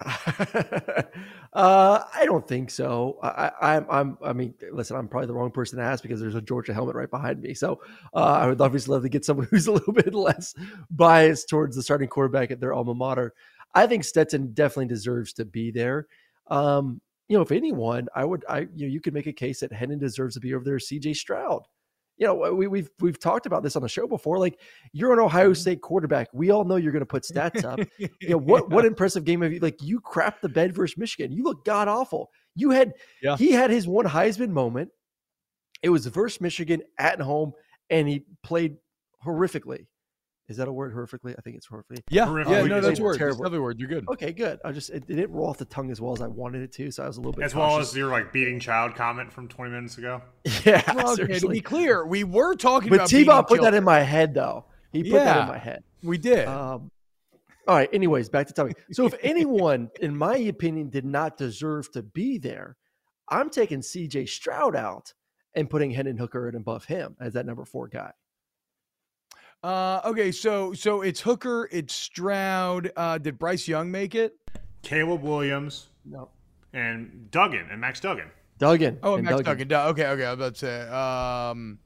uh, I don't think so. I, I, I'm, I'm, I mean, listen, I'm probably the wrong person to ask because there's a Georgia helmet right behind me. So uh, I would obviously love to get someone who's a little bit less biased towards the starting quarterback at their alma mater. I think Stetson definitely deserves to be there. Um, you know, if anyone, I would, I, you know, you could make a case that Hendon deserves to be over there. CJ Stroud. You know, we, we've we've talked about this on the show before. Like, you're an Ohio mm-hmm. State quarterback. We all know you're going to put stats up you know what what impressive game have you like you crapped the bed versus michigan you look god awful you had Yeah. he had his one heisman moment it was versus michigan at home and he played horrifically is that a word horrifically i think it's horrifically Yeah, Horrific. yeah, We no, that's said a word. terrible. That's another word. You're good. okay good i just it, it didn't roll off the tongue as well as i wanted it to so i was a little bit As well cautious. as your like beating child comment from 20 minutes ago. yeah Well, okay, to be clear, we were talking but about t-bob beating put that in my head though he put that in my head We did. Um, all right. Anyways, back to topic. So, if anyone, in my opinion, did not deserve to be there, I'm taking C.J. Stroud out and putting Hendon Hooker in above him as that number four guy. Uh, okay, so so it's Hooker, it's Stroud. Uh, did Bryce Young make it? Caleb Williams No, and Duggan and Max Duggan. Duggan. Oh, and Max Duggan. Duggan. Duh, Okay, okay. I was about to say. Um,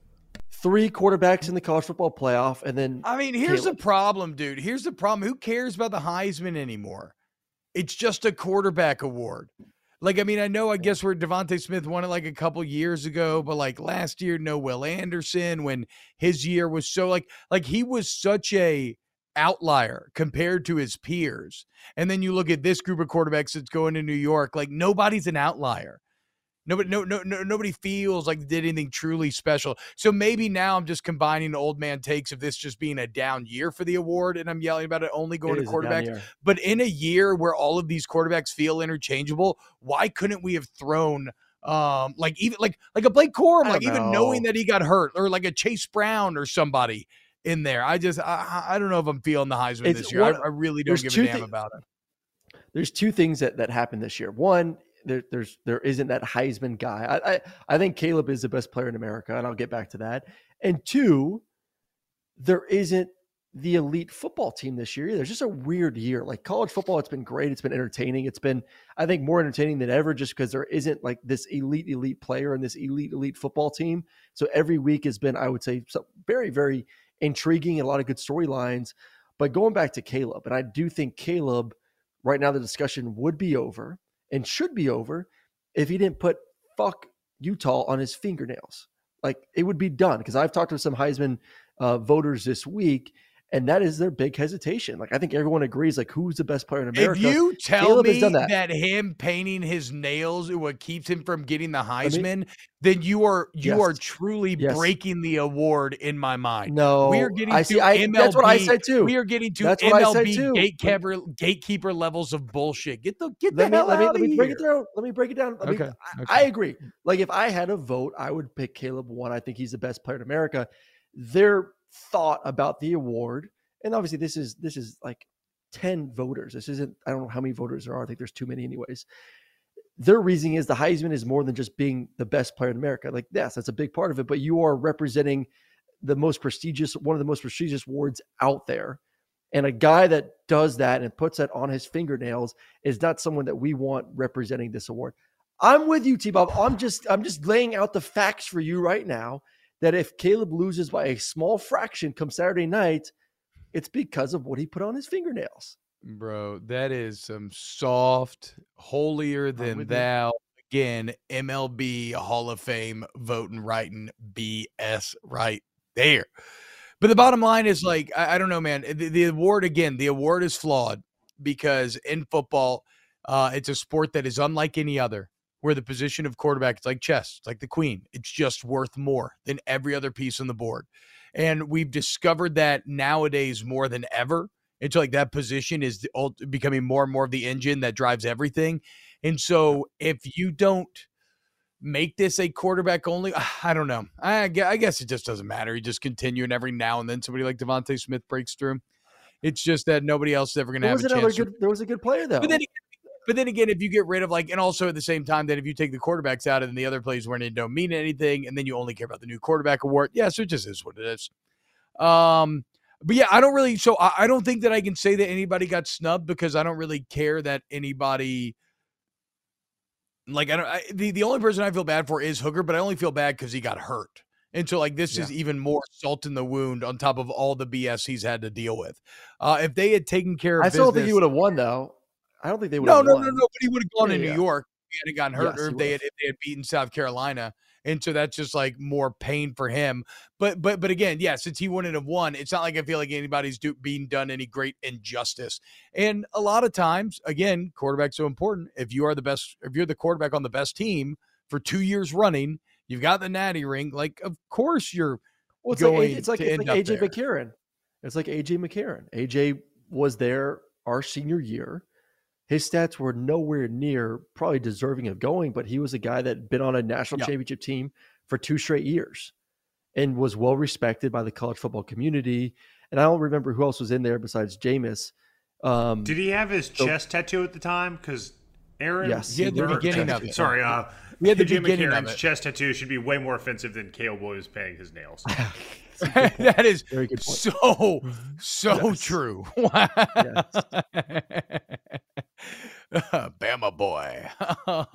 Three quarterbacks in the college football playoff, and then I mean, here's Caleb. the problem, dude. Here's the problem. Who cares about the Heisman anymore? It's just a quarterback award. Like, I mean, I know, I guess where DeVonta Smith won it like a couple years ago, but like last year, no Will Anderson when his year was so like, like he was such a outlier compared to his peers. And then you look at this group of quarterbacks that's going to New York, like nobody's an outlier. Nobody, no, no, no, nobody feels like did anything truly special. So maybe now I'm just combining the old man takes of this just being a down year for the award, and I'm yelling about it only going It to quarterbacks. But in a year where all of these quarterbacks feel interchangeable, why couldn't we have thrown um like even like like a Blake Corum, like even knowing that he got hurt, or like a Chase Brown or somebody in there? I just I, I don't know if I'm feeling the Heisman It's this year. I, one- I really don't give a damn about it. there's two things that that happened this year. One, there, there's there isn't that Heisman guy. I, I I think Caleb is the best player in America, and I'll get back to that. And two, there isn't the elite football team this year either. It's just a weird year. Like college football, it's been great. It's been entertaining. It's been, I think, more entertaining than ever just because there isn't like this elite, elite player and this elite, elite football team. So every week has been, I would say, so very, very intriguing and a lot of good storylines. But going back to Caleb, and I do think Caleb, right now, the discussion would be over and should be over if he didn't put fuck Utah on his fingernails. Like it would be done because I've talked to some Heisman uh, voters this week, and that is their big hesitation. Like I think everyone agrees, like who's the best player in America? If you tell Caleb me that. that. him painting his nails is what keeps him from getting the Heisman, then you are you Yes. are truly Yes. breaking the award in my mind. No, we are getting I to see. I, MLB. that's what I said too. We are getting to That's what I said MLB too. gatekeeper gatekeeper levels of bullshit. Get the get the let me hell let me out let of me break it down. Let me break it down. Let me- Okay, I. I agree. Like if I had a vote, I would pick Caleb one. I think he's the best player in America. Their thought about the award, and obviously this is this is like ten voters. This isn't. I don't know how many voters there are. I think there's too many, anyways. Their reasoning is the Heisman is more than just being the best player in America. Like yes, that's a big part of it, but you are representing the most prestigious, one of the most prestigious awards out there. And a guy that does that and puts that on his fingernails is not someone that we want representing this award. I'm with you, T-Bob. I'm just I'm just laying out the facts for you right now that if Caleb loses by a small fraction come Saturday night, it's because of what he put on his fingernails. Bro, that is some soft, holier than with you. thou. Again, MLB Hall of Fame voting, writing BS right there. But the bottom line is like, I, I don't know, man. The, the award, again, the award is flawed because in football, uh, it's a sport that is unlike any other, where the position of quarterback is like chess, it's like the queen. It's just worth more than every other piece on the board. And we've discovered that nowadays more than ever. It's like that position is the ult- becoming more and more of the engine that drives everything. And so if you don't make this a quarterback only, I don't know. I, I guess it just doesn't matter. You just continue, and every now and then somebody like DeVonta Smith breaks through. It's just that nobody else is ever going to have was a chance. good there was a good player though. but then, but then again, if you get rid of like, and also at the same time that if you take the quarterbacks out and the other players when it don't mean anything, and then you only care about the new quarterback award, yeah, so it just is what it is. Um, but yeah, I don't really. So I, I don't think that I can say that anybody got snubbed because I don't really care that anybody. Like I don't. I, the the only person I feel bad for is Hooker, but I only feel bad because he got hurt. And so, like, this Yeah. is even more salt in the wound on top of all the BS he's had to deal with. Uh, if they had taken care of I still don't think he would have won though. I don't think they would no, have no, won. no, no. But he would have gone Yeah, to New yeah. York if he hadn't gotten hurt, Yes, or if they had if they had beaten South Carolina. And so that's just like more pain for him. But but but again, yeah, since he wouldn't have won, it's not like I feel like anybody's do, being done any great injustice. And a lot of times, again, quarterback's so important. If you are the best, if you're the quarterback on the best team for two years running, you've got the natty ring. Like, of course you're Well, it's like, going A- it's like, it's like AJ. McCarron. It's like AJ McCarron. AJ was there our senior year. His stats were nowhere near probably deserving of going, but he was a guy that had been on a national Yeah. championship team for two straight years and was well respected by the college football community. And I don't remember who else was in there besides Jameis. Um, Did he have his So- chest tattoo at the time? Because Aaron, Yes, He had the beginning of it. Sorry, uh, He had the AJ beginning of McCarron's it. chest tattoo should be way more offensive than Caleb Williams painting his nails. that is Very good point. so so Yes. true. Bama boy.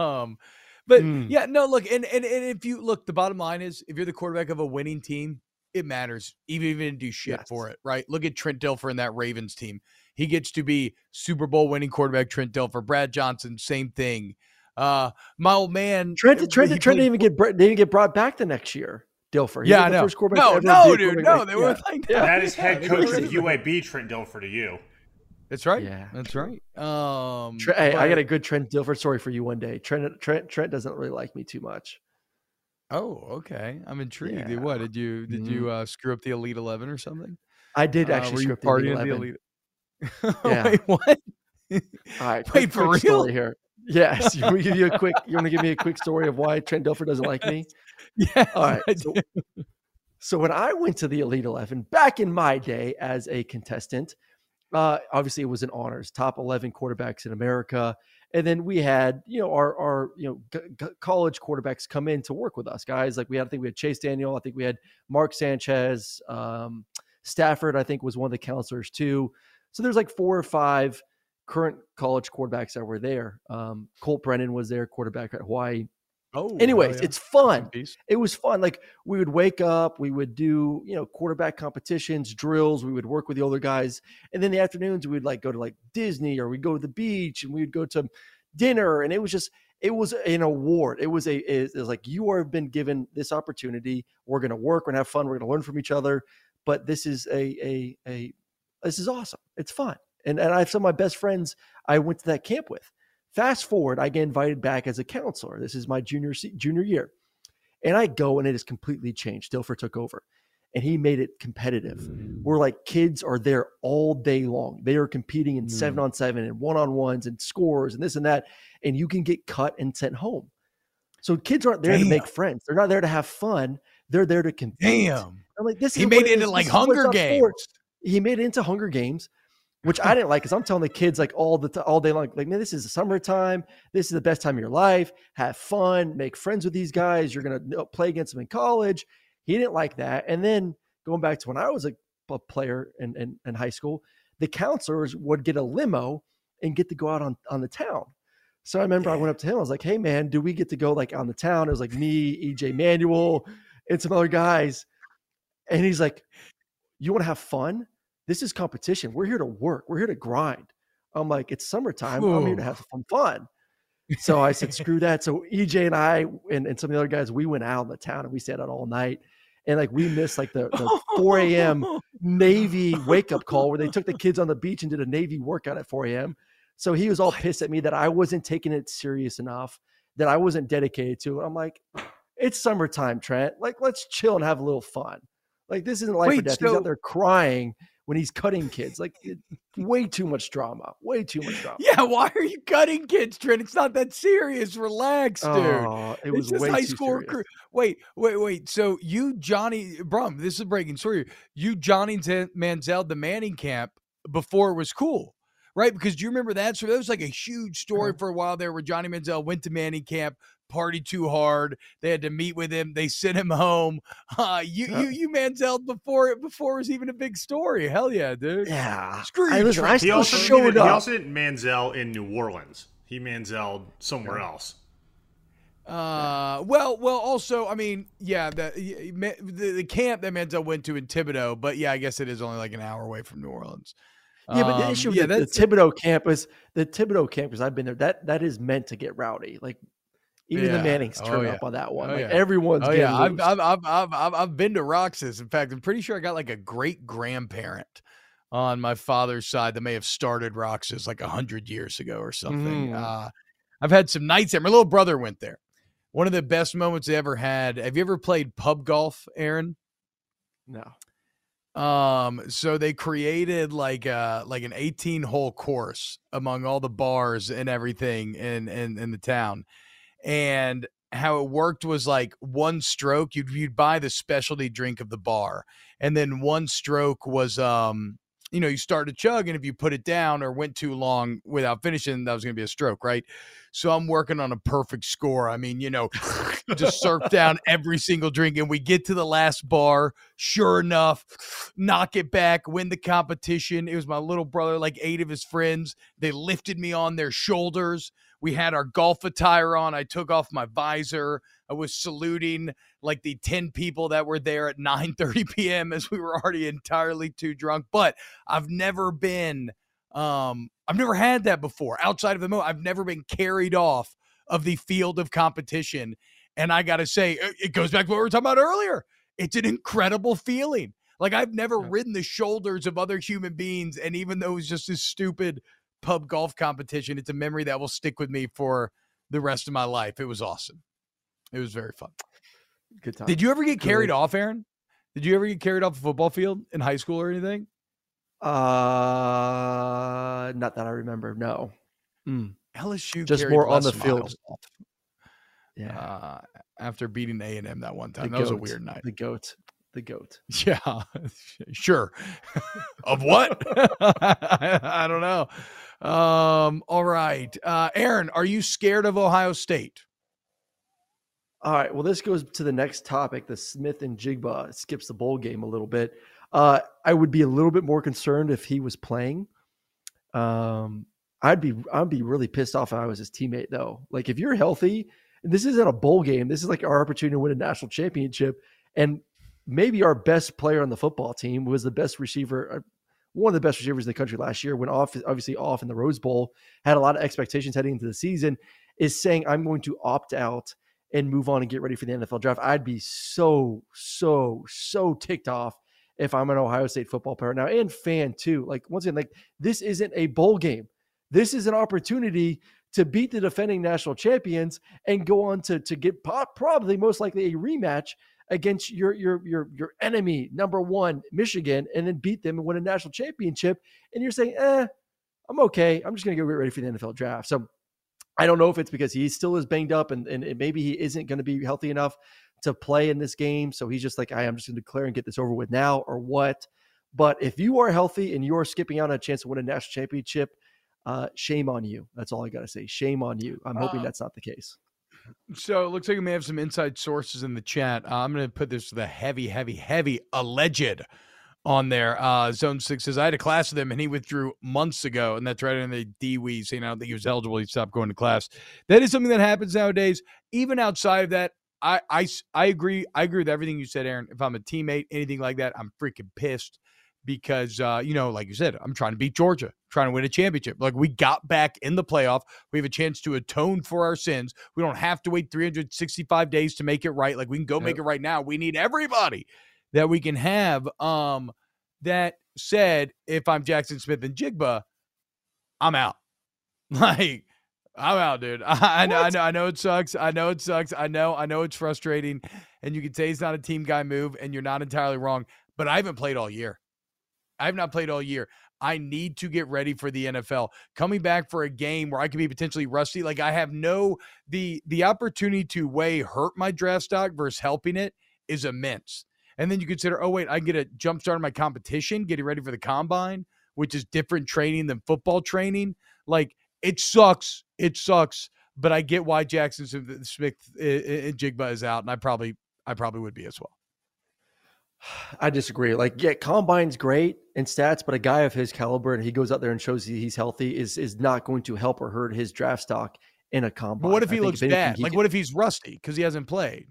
um, but Mm. yeah, no, look, and, and and if you look, the bottom line is if you're the quarterback of a winning team, it matters. Even even do shit Yes. for it, right? Look at Trent Dilfer in that Ravens team. He gets to be Super Bowl winning quarterback Trent Dilfer. Brad Johnson, same thing. Uh, my old man Trent, uh, Trent, Trent didn't even get didn't even get brought back the next year. Dilfer. He Yeah, was I the know. first quarterback No, no, dude, quarterback. no. They Yeah. were like Yeah. That is head coach were- of UAB, Trent Dilfer to you. That's right. Yeah. That's right. Um, Tre- hey, I got a good Trent Dilfer story for you one day. Trent Trent Trent doesn't really like me too much. Oh, okay. I'm intrigued. Yeah. What did you did you uh, screw up the Elite Eleven or something? I did Uh, actually were screw you up the Elite partying at 11. Elite? Yeah. Wait, what? All right, Wait, quick, for quick real? story here. Yes, you want me to give you a quick. You want to give me a quick story of why Trent Dilfer doesn't like me? Yes, All right. So, so when I went to the Elite Eleven back in my day as a contestant, uh, obviously it was an honors, top eleven quarterbacks in America, and then we had you know our our you know g- g- college quarterbacks come in to work with us, guys. Like we had, I think we had Chase Daniel, I think we had Mark Sanchez, um, Stafford, I think was one of the counselors too. So there's like four or five current college quarterbacks that were there. Um, Colt Brennan was there, quarterback at Hawaii. Oh, Anyways, yeah. it's fun it was fun. Like we would wake up, we would do, you know, quarterback competitions, drills, we would work with the older guys. And then the afternoons we'd like go to like Disney or we'd go to the beach and we'd go to dinner. And it was just, it was an award. It was a, it was like, you have been given this opportunity. We're going to work, we're to have fun, we're going to learn from each other. But this is a, a, a, this is awesome. It's fun. And, and I have some of my best friends I went to that camp with. Fast forward, I get invited back as a counselor. This is my junior junior year. And I go and it has completely changed. Dilfer took over and he made it competitive. We're like kids are there all day long. They are competing in hmm. seven on seven and one on ones and scores and this and that. And you can get cut and sent home. So kids aren't there to make friends. They're not there to have fun. They're there to compete. Damn. I'm like, this He is made it into like This is what Hunger Games. for. He made it into Hunger Games, which I didn't like because I'm telling the kids like all the t- all day long, like, man, this is the summertime. This is the best time of your life. Have fun, make friends with these guys. You're gonna uh, play against them in college. He didn't like that. And then going back to when I was a, a player in, in, in high school, the counselors would get a limo and get to go out on, on the town. So I remember I went up to him. I was like, "Hey, man, do we get to go like on the town?" It was like me, EJ Manuel, and some other guys. And he's like, "You want to have fun? This is competition. We're here to work. We're here to grind." I'm like, "It's summertime. I'm here to have some fun." So I said, "Screw that." So EJ and I and, and some of the other guys, we went out in the town and we stayed out all night. And like we missed like the, the 4 a.m. Navy wake up call where they took the kids on the beach and did a Navy workout at 4 a.m. So he was all pissed at me that I wasn't taking it serious enough, that I wasn't dedicated to it. I'm like, it's summertime, Trent. Like, let's chill and have a little fun. Like, this isn't life or Wait, death. He's so- out there crying when he's cutting kids. Like, it- way too much drama. Way too much drama. Yeah, why are you cutting kids, Trent? It's not that serious. Relax, dude. Oh, it was it's just way high too school recruit. Wait, wait, wait. So you, Johnny Brum, this is a breaking story. You, Johnny Manziel, the Manning camp before it was cool, right? Because do you remember that? So that was like a huge story uh-huh. for a while there where Johnny Manziel went to Manning camp, party too hard. They had to meet with him. They sent him home. Uh, you, you, you Manziel before before it was even a big story. Hell yeah, dude. Yeah. Screw I, you, listen, I. He also, showed he up. also didn't Manziel in New Orleans. He Manziel somewhere else. Uh, well, well, also, I mean, yeah, the, the the camp that Manziel went to in Thibodaux, but yeah, I guess it is only like an hour away from New Orleans. Yeah, but the Um, issue yeah, with the, the Thibodaux campus, the Thibodaux campus, I've been there. That that is meant to get rowdy. Like even Yeah. the Mannings Oh, yeah. up on that one. Oh, like yeah. everyone's Oh getting yeah, I've. I've, I've, I've, I've, been to Roxas. In fact, I'm pretty sure I got like a great grandparent on my father's side that may have started Roxas like a hundred years ago or something. Mm. Uh, I've had some nights there. My little brother went there. One of the best moments they ever had. Have you ever played pub golf, Aaron? no. Um, so they created like uh like an 18 hole course among all the bars and everything in in, in the town. And how it worked was like one stroke, you'd you'd buy the specialty drink of the bar, and then one stroke was um you know, you start to chug, and if you put it down or went too long without finishing, that was gonna be a stroke, right? So I'm working on a perfect score. I mean, you know, just surf down every single drink, and we get to the last bar. Sure enough, knock it back, win the competition. It was my little brother, like eight of his friends. They lifted me on their shoulders. We had our golf attire on. I took off my visor. I was saluting like the 10 people that were there at 9:30 p.m. as we were already entirely too drunk. But I've never been um I've never had that before outside of the mo. I've never been carried off of the field of competition. And I got to say, it it goes back to what we were talking about earlier. It's an incredible feeling. Like I've never ridden the shoulders of other human beings. And even though it was just this stupid pub golf competition, it's a memory that will stick with me for the rest of my life. It was awesome. It was very fun. Good time. Did you ever get carried Good. off, Aaron? Did you ever get carried off a football field in high school or anything? Uh, not that I remember. No. Mm, LSU Just more on the field. Off, yeah. uh, after beating A and M that one the time. That was a weird night. The goat. The goat. Yeah, sure. of what? I, I don't know. Um, all right, uh, Aaron, are you scared of Ohio State? All right. Well, this goes to the next topic. The Smith-Njigba skips the bowl game a little bit. Uh, I would be a little bit more concerned if he was playing. Um, I'd be I'd be really pissed off if I was his teammate though. Like if you're healthy, and this isn't a bowl game. This is like our opportunity to win a national championship. And maybe our best player on the football team was the best receiver, uh, one of the best receivers in the country last year. Went off obviously off in the Rose Bowl. Had a lot of expectations heading into the season. Is saying I'm going to opt out and move on and get ready for the NFL draft. I'd be so, so, so ticked off if I'm an Ohio State football player now and fan too. Like, once again, like this isn't a bowl game. This is an opportunity to beat the defending national champions and go on to, to get probably most likely a rematch against your your your your enemy number one Michigan and then beat them and win a national championship and you're saying eh I'm okay I'm just gonna go get ready for the NFL draft so I don't know if it's because he still is banged up and, and maybe he isn't going to be healthy enough to play in this game. So he's just like, I am just going to declare and get this over with now or what. But if you are healthy and you are skipping out on a chance to win a national championship, uh, shame on you. That's all I got to say. Shame on you. I'm hoping Uh, that's not the case. So it looks like we may have some inside sources in the chat. Uh, I'm going to put this a heavy, heavy, heavy alleged on there. Uh, Zone Six says I had a class with him and he withdrew months ago, and that's right in the DWE saying I don't think he was eligible. He stopped going to class. That is something that happens nowadays. Even outside of that, I I I agree. I agree with everything you said, Aaron. If I'm a teammate, anything like that, I'm freaking pissed because uh, you know, like you said, I'm trying to beat Georgia, trying to win a championship. Like we got back in the playoff. We have a chance to atone for our sins. We don't have to wait 365 days to make it right. Like we can go make it right now. We need everybody that we can have. Um, that said, if I'm Jaxon Smith-Njigba, I'm out. Like I'm out, dude. I, I know, I know, I know it sucks. I know it sucks. I know, I know it's frustrating. And you can say it's not a team guy move, and you're not entirely wrong. But I haven't played all year. I have not played all year. I need to get ready for the NFL. Coming back for a game where I could be potentially rusty, like I have no the the opportunity to weigh hurt my draft stock versus helping it is immense. And then you consider, oh wait, I can get a jump start on my competition, getting ready for the combine which is different training than football training. Like it sucks. It sucks. But I get why Jaxon uh, Smith and Jigba is out, and I probably I probably would be as well. I disagree. Like, yeah, combine's great in stats, but a guy of his caliber and he goes out there and shows he's healthy is is not going to help or hurt his draft stock in a combine. But what if he looks if anything, bad? Like, can... what if he's rusty because he hasn't played?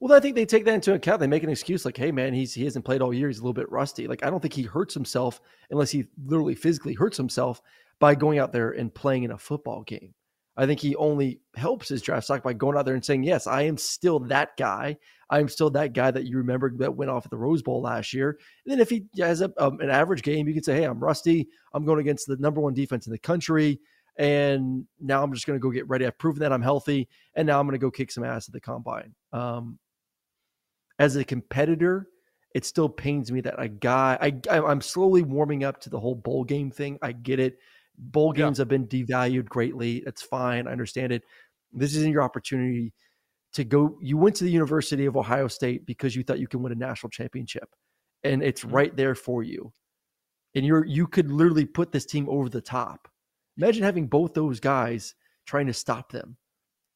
Well, I think they take that into account. They make an excuse like, "Hey, man, he's he hasn't played all year. He's a little bit rusty." Like, I don't think he hurts himself unless he literally physically hurts himself by going out there and playing in a football game. I think he only helps his draft stock by going out there and saying, "Yes, I am still that guy. I'm still that guy that you remember that went off at the Rose Bowl last year." And then if he has a, um, an average game, you can say, "Hey, I'm rusty. I'm going against the number one defense in the country, and now I'm just going to go get ready. I've proven that I'm healthy, and now I'm going to go kick some ass at the combine." Um, as a competitor, it still pains me that a guy. I I'm slowly warming up to the whole bowl game thing. I get it Bowl games yeah. have been devalued greatly. It's fine. I understand it. This isn't your opportunity to go. You went to the University of Ohio State because you thought you can win a national championship, and it's mm-hmm. right there for you. And you're you could literally put this team over the top. Imagine having both those guys trying to stop them,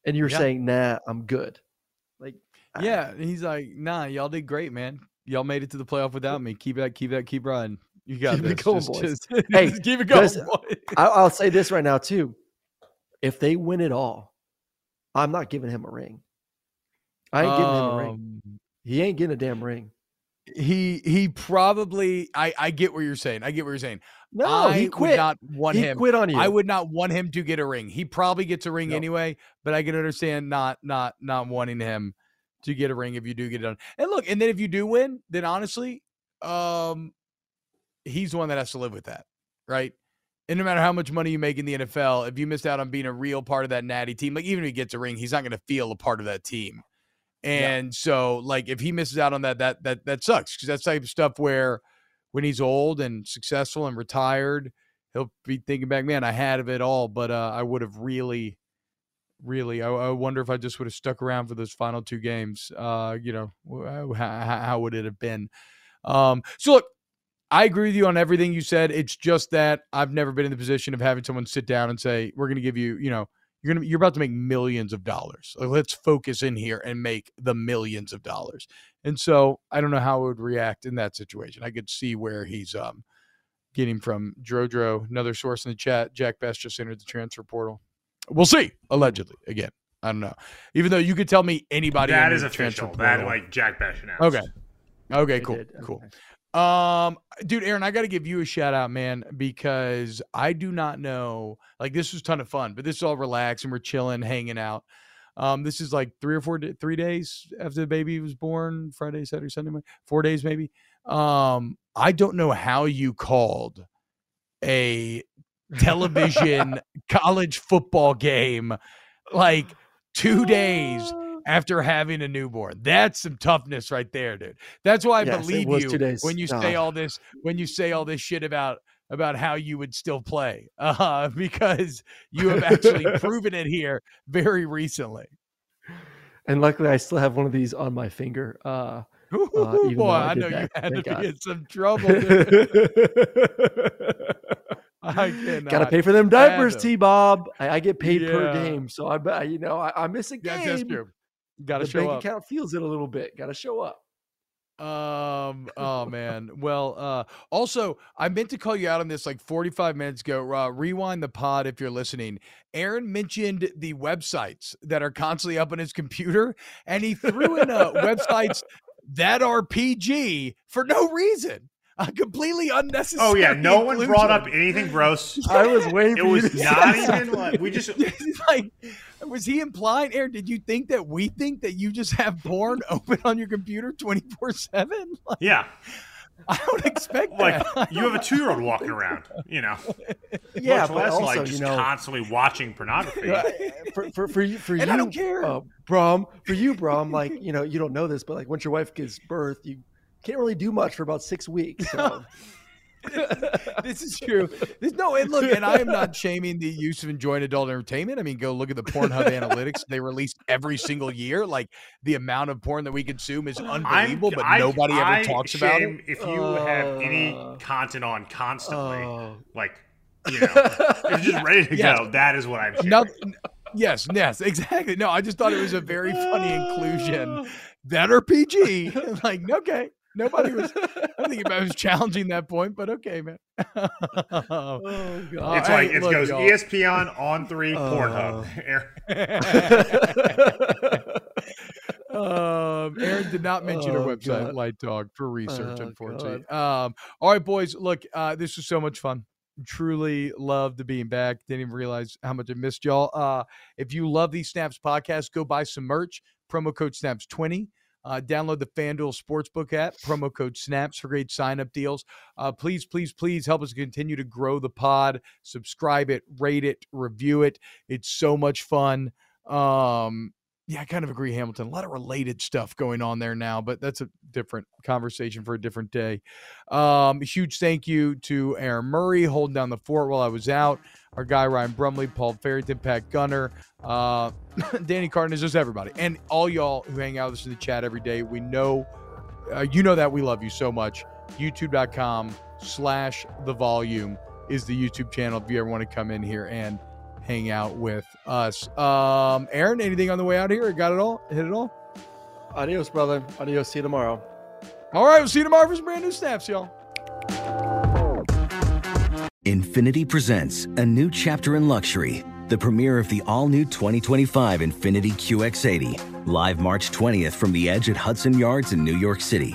and you're yeah. saying, "Nah, I'm good." Like, yeah, he's like, "Nah, y'all did great, man. Y'all made it to the playoff without me. Keep that, keep that, keep riding." You got keep this. It going, just, boys. Just, hey, just keep it going. I'll say this right now too: if they win it all, I'm not giving him a ring. I ain't getting um, him a ring. Um, he ain't getting a damn ring. He he probably I I get what you're saying. I get what you're saying. No, I he quit. not want he him. Quit on you. I would not want him to get a ring. He probably gets a ring no. anyway, but I can understand not not not wanting him to get a ring if you do get it done. And look, and then if you do win, then honestly, um, he's the one that has to live with that, right? And no matter how much money you make in the NFL, if you missed out on being a real part of that natty team, like even if he gets a ring, he's not going to feel a part of that team. And yeah. so, like, if he misses out on that, that that that sucks because that's type of stuff where when he's old and successful and retired, he'll be thinking back, man, I had of it all, but uh, I would have really, really. I, I, wonder if I just would have stuck around for those final two games. Uh, you know, how, how would it have been? Um, so look, I agree with you on everything you said. It's just that I've never been in the position of having someone sit down and say, "We're going to give you, you know, you're going to you're about to make millions of dollars. Like, let's focus in here and make the millions of dollars." And so I don't know how I would react in that situation. I could see where he's um getting from Drodro, another source in the chat. Jack Best just entered the transfer portal. We'll see. Allegedly, again, I don't know. Even though you could tell me anybody that is a official. That like Jack Best announced. Okay. Okay. Cool. Cool. Um, dude, Aaron, I got to give you a shout out, man, because I do not know. Like, this was a ton of fun, but this is all relaxed and we're chilling, hanging out. Um, this is like three or four, three days after the baby was born, Friday, Saturday, Sunday, four days maybe. Um, I don't know how you called a television college football game like two days after having a newborn. That's some toughness right there, dude. That's why I yes, believe you when you say all this when you say all this shit about about how you would still play uh, because you have actually proven it here very recently. And luckily, I still have one of these on my finger. Uh, uh, boy, I, I know that. you had to God. be in some trouble. I cannot. Got to pay for them diapers, T. Bob. I, I, get paid yeah. per game, so I bet you know I, I miss a game. Yes, that's true. Got to show bank up. account feels it a little bit. Got to show up. Um. Oh man. Well. Uh. Also, I meant to call you out on this like 45 minutes ago. Uh, rewind the pod if you're listening. Aaron mentioned the websites that are constantly up on his computer, and he threw in uh, websites that are PG for no reason. A completely unnecessary. Oh yeah, no inclusion. one brought up anything gross. I was waiting. It was not even like we just like was he implying, Aaron? Did you think that we think that you just have porn open on your computer twenty four seven? Yeah. I don't expect like you have a two year old walking around, you know. Yeah, much but less also, like just you know, constantly watching pornography. for, for, for you, for and you, I don't care, uh, Brom. For you, Brom, like you know, you don't know this, but like once your wife gives birth, you can't really do much for about six weeks. So. this is true. This, no, and look, and I am not shaming the use of enjoying adult entertainment. I mean, go look at the Pornhub analytics; they release every single year. Like the amount of porn that we consume is unbelievable, I'm- but I- nobody I ever talks about it. If you have any Uh, content on constantly, oh. like you know, if you're just ready to Yes. go, that is what I'm shaming. No, yes, yes, exactly. No, I just thought it was a very funny inclusion. That or PG. like, okay. Nobody was I don't think anybody was challenging that point, but okay, man. Oh Uh, god. it's hey, like it look, goes y'all. ESPN on three, Oh. Pornhub. um, Aaron did not mention her Oh, website, God. Light Dog, for research, Oh, unfortunately. Um, all right, boys. Look, uh, this was so much fun. Truly loved being back. Didn't even realize how much I missed y'all. Uh, if you love these Snaps podcasts, go buy some merch. Promo code Snaps20. Uh, download the FanDuel Sportsbook app, promo code SNAPS for great sign up deals. Uh, please, please, please help us continue to grow the pod. Subscribe it, rate it, review it. It's so much fun. Um, yeah, I kind of agree, Hamilton. A lot of related stuff going on there now, but that's a different conversation for a different day. Um, huge thank you to Aaron Murray holding down the fort while I was out. Our guy Ryan Brumley, Paul Farrington, Pat Gunner, uh, Danny Cardenas, just everybody, and all y'all who hang out with us in the chat every day. We know, uh, you know that we love you so much. YouTube.com slash the volume is the YouTube channel if you ever want to come in here and hang out with us. Um, Aaron, anything on the way out here? Got it all? Hit it all? Adios, brother. Adios. See you tomorrow. All right, we'll see you tomorrow for some brand new snaps, y'all. Infiniti presents a new chapter in luxury, the premiere of the all new 2025 Infiniti QX80, live March 20th from the edge at Hudson Yards in New York City,